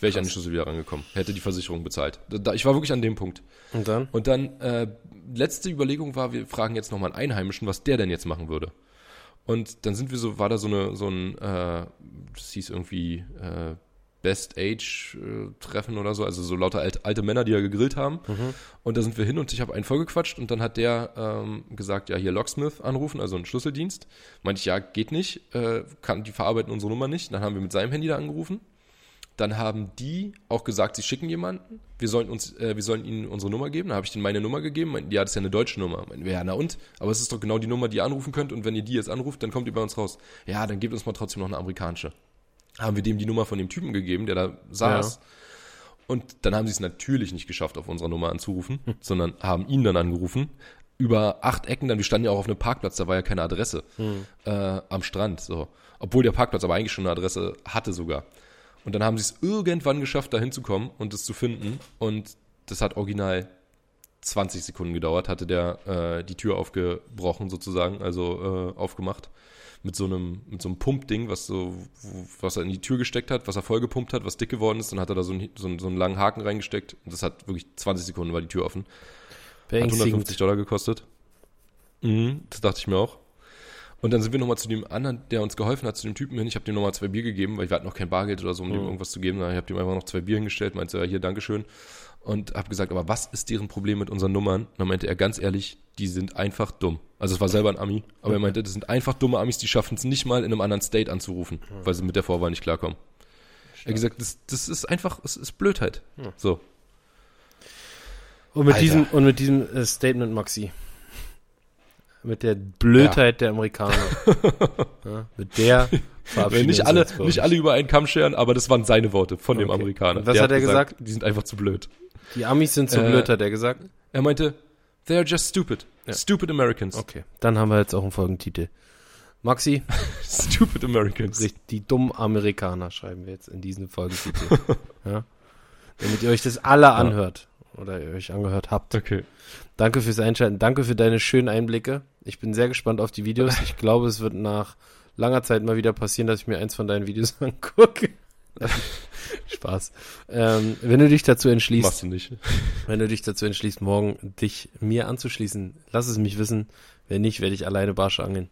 Wäre ich an den Schlüssel wieder rangekommen. Hätte die Versicherung bezahlt. Da, ich war wirklich an dem Punkt. Und dann? Und dann, äh, letzte Überlegung war, wir fragen jetzt nochmal einen Einheimischen, was der denn jetzt machen würde. Und dann sind wir so, war da so eine, so ein, äh, das hieß irgendwie, äh, Best Age äh, Treffen oder so, also so lauter alt, alte Männer, die ja gegrillt haben. Und da sind wir hin und ich habe einen vollgequatscht und dann hat der ähm, gesagt, ja, hier Locksmith anrufen, also einen Schlüsseldienst. Meinte ich, ja, geht nicht, äh, kann, die verarbeiten unsere Nummer nicht. Dann haben wir mit seinem Handy da angerufen. Dann haben die auch gesagt, sie schicken jemanden. Wir sollen uns, äh, wir sollen ihnen unsere Nummer geben. Da habe ich denen meine Nummer gegeben. Meinten, ja, das ist ja eine deutsche Nummer. Meinten, ja, na und? Aber es ist doch genau die Nummer, die ihr anrufen könnt. Und wenn ihr die jetzt anruft, dann kommt ihr bei uns raus. Ja, dann gebt uns mal trotzdem noch eine amerikanische. Haben wir dem die Nummer von dem Typen gegeben, der da saß. Und dann haben sie es natürlich nicht geschafft, auf unserer Nummer anzurufen, sondern haben ihn dann angerufen. Über acht Ecken, dann, wir standen ja auch auf einem Parkplatz, da war ja keine Adresse äh, am Strand. So. Obwohl der Parkplatz aber eigentlich schon eine Adresse hatte sogar. Und dann haben sie es irgendwann geschafft, da hinzukommen und es zu finden. Und das hat original 20 Sekunden gedauert, hatte der äh, die Tür aufgebrochen sozusagen, also äh, aufgemacht mit so einem mit so einem Pumpding, was so was er in die Tür gesteckt hat, was er vollgepumpt hat, was dick geworden ist, dann hat er da so einen, so einen, so einen langen Haken reingesteckt und das hat wirklich 20 Sekunden war die Tür offen. Hat 150 Dollar gekostet. Mhm, das dachte ich mir auch. Und dann sind wir nochmal zu dem anderen, der uns geholfen hat, zu dem Typen hin. Ich habe dem nochmal zwei Bier gegeben, weil wir hatten noch kein Bargeld oder so, um dem irgendwas zu geben. Ich habe dem einfach noch zwei Bier hingestellt, meinte, ja, hier, Dankeschön. Und habe gesagt, aber was ist deren Problem mit unseren Nummern? Und dann meinte er ganz ehrlich, die sind einfach dumm. Also es war selber ein Ami, aber er meinte, das sind einfach dumme Amis, die schaffen es nicht mal in einem anderen State anzurufen, weil sie mit der Vorwahl nicht klarkommen. Er hat gesagt, das, das ist einfach, es ist Blödheit. So. Und mit Alter. diesem, und mit diesem äh, Statement, Maxi. Mit der Blödheit der Amerikaner. <laughs> ja, mit der verabschieden nicht alle, nicht ich. alle über einen Kamm scheren, aber das waren seine Worte von dem Okay. Amerikaner. Und was hat er gesagt? Die sind einfach zu blöd. Die Amis sind so Äh, blöd, hat er gesagt. Er meinte, they are just stupid. Ja. Stupid Americans. Okay, dann haben wir jetzt auch einen Folgentitel. Maxi, <laughs> Stupid Americans. die dummen Amerikaner schreiben wir jetzt in diesen Folgentitel. <laughs> ja? Damit ihr euch das alle anhört. oder ihr euch angehört habt. Okay. Danke fürs Einschalten. Danke für deine schönen Einblicke. Ich bin sehr gespannt auf die Videos. Ich glaube, es wird nach langer Zeit mal wieder passieren, dass ich mir eins von deinen Videos <laughs> angucke. <laughs> Spaß. Ähm, wenn du dich dazu entschließt, Machst du nicht. <laughs> wenn du dich dazu entschließt, morgen dich mir anzuschließen, lass es mich wissen. Wenn nicht, werde ich alleine Barsch angeln.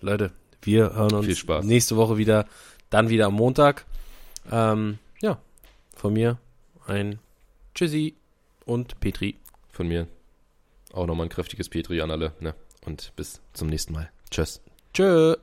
Leute, wir hören uns nächste Woche wieder, dann wieder am Montag. Ähm, ja, von mir ein Tschüssi und Petri. Von mir auch nochmal ein kräftiges Petri an alle. Ne? Und bis zum nächsten Mal. Tschüss. Tschö.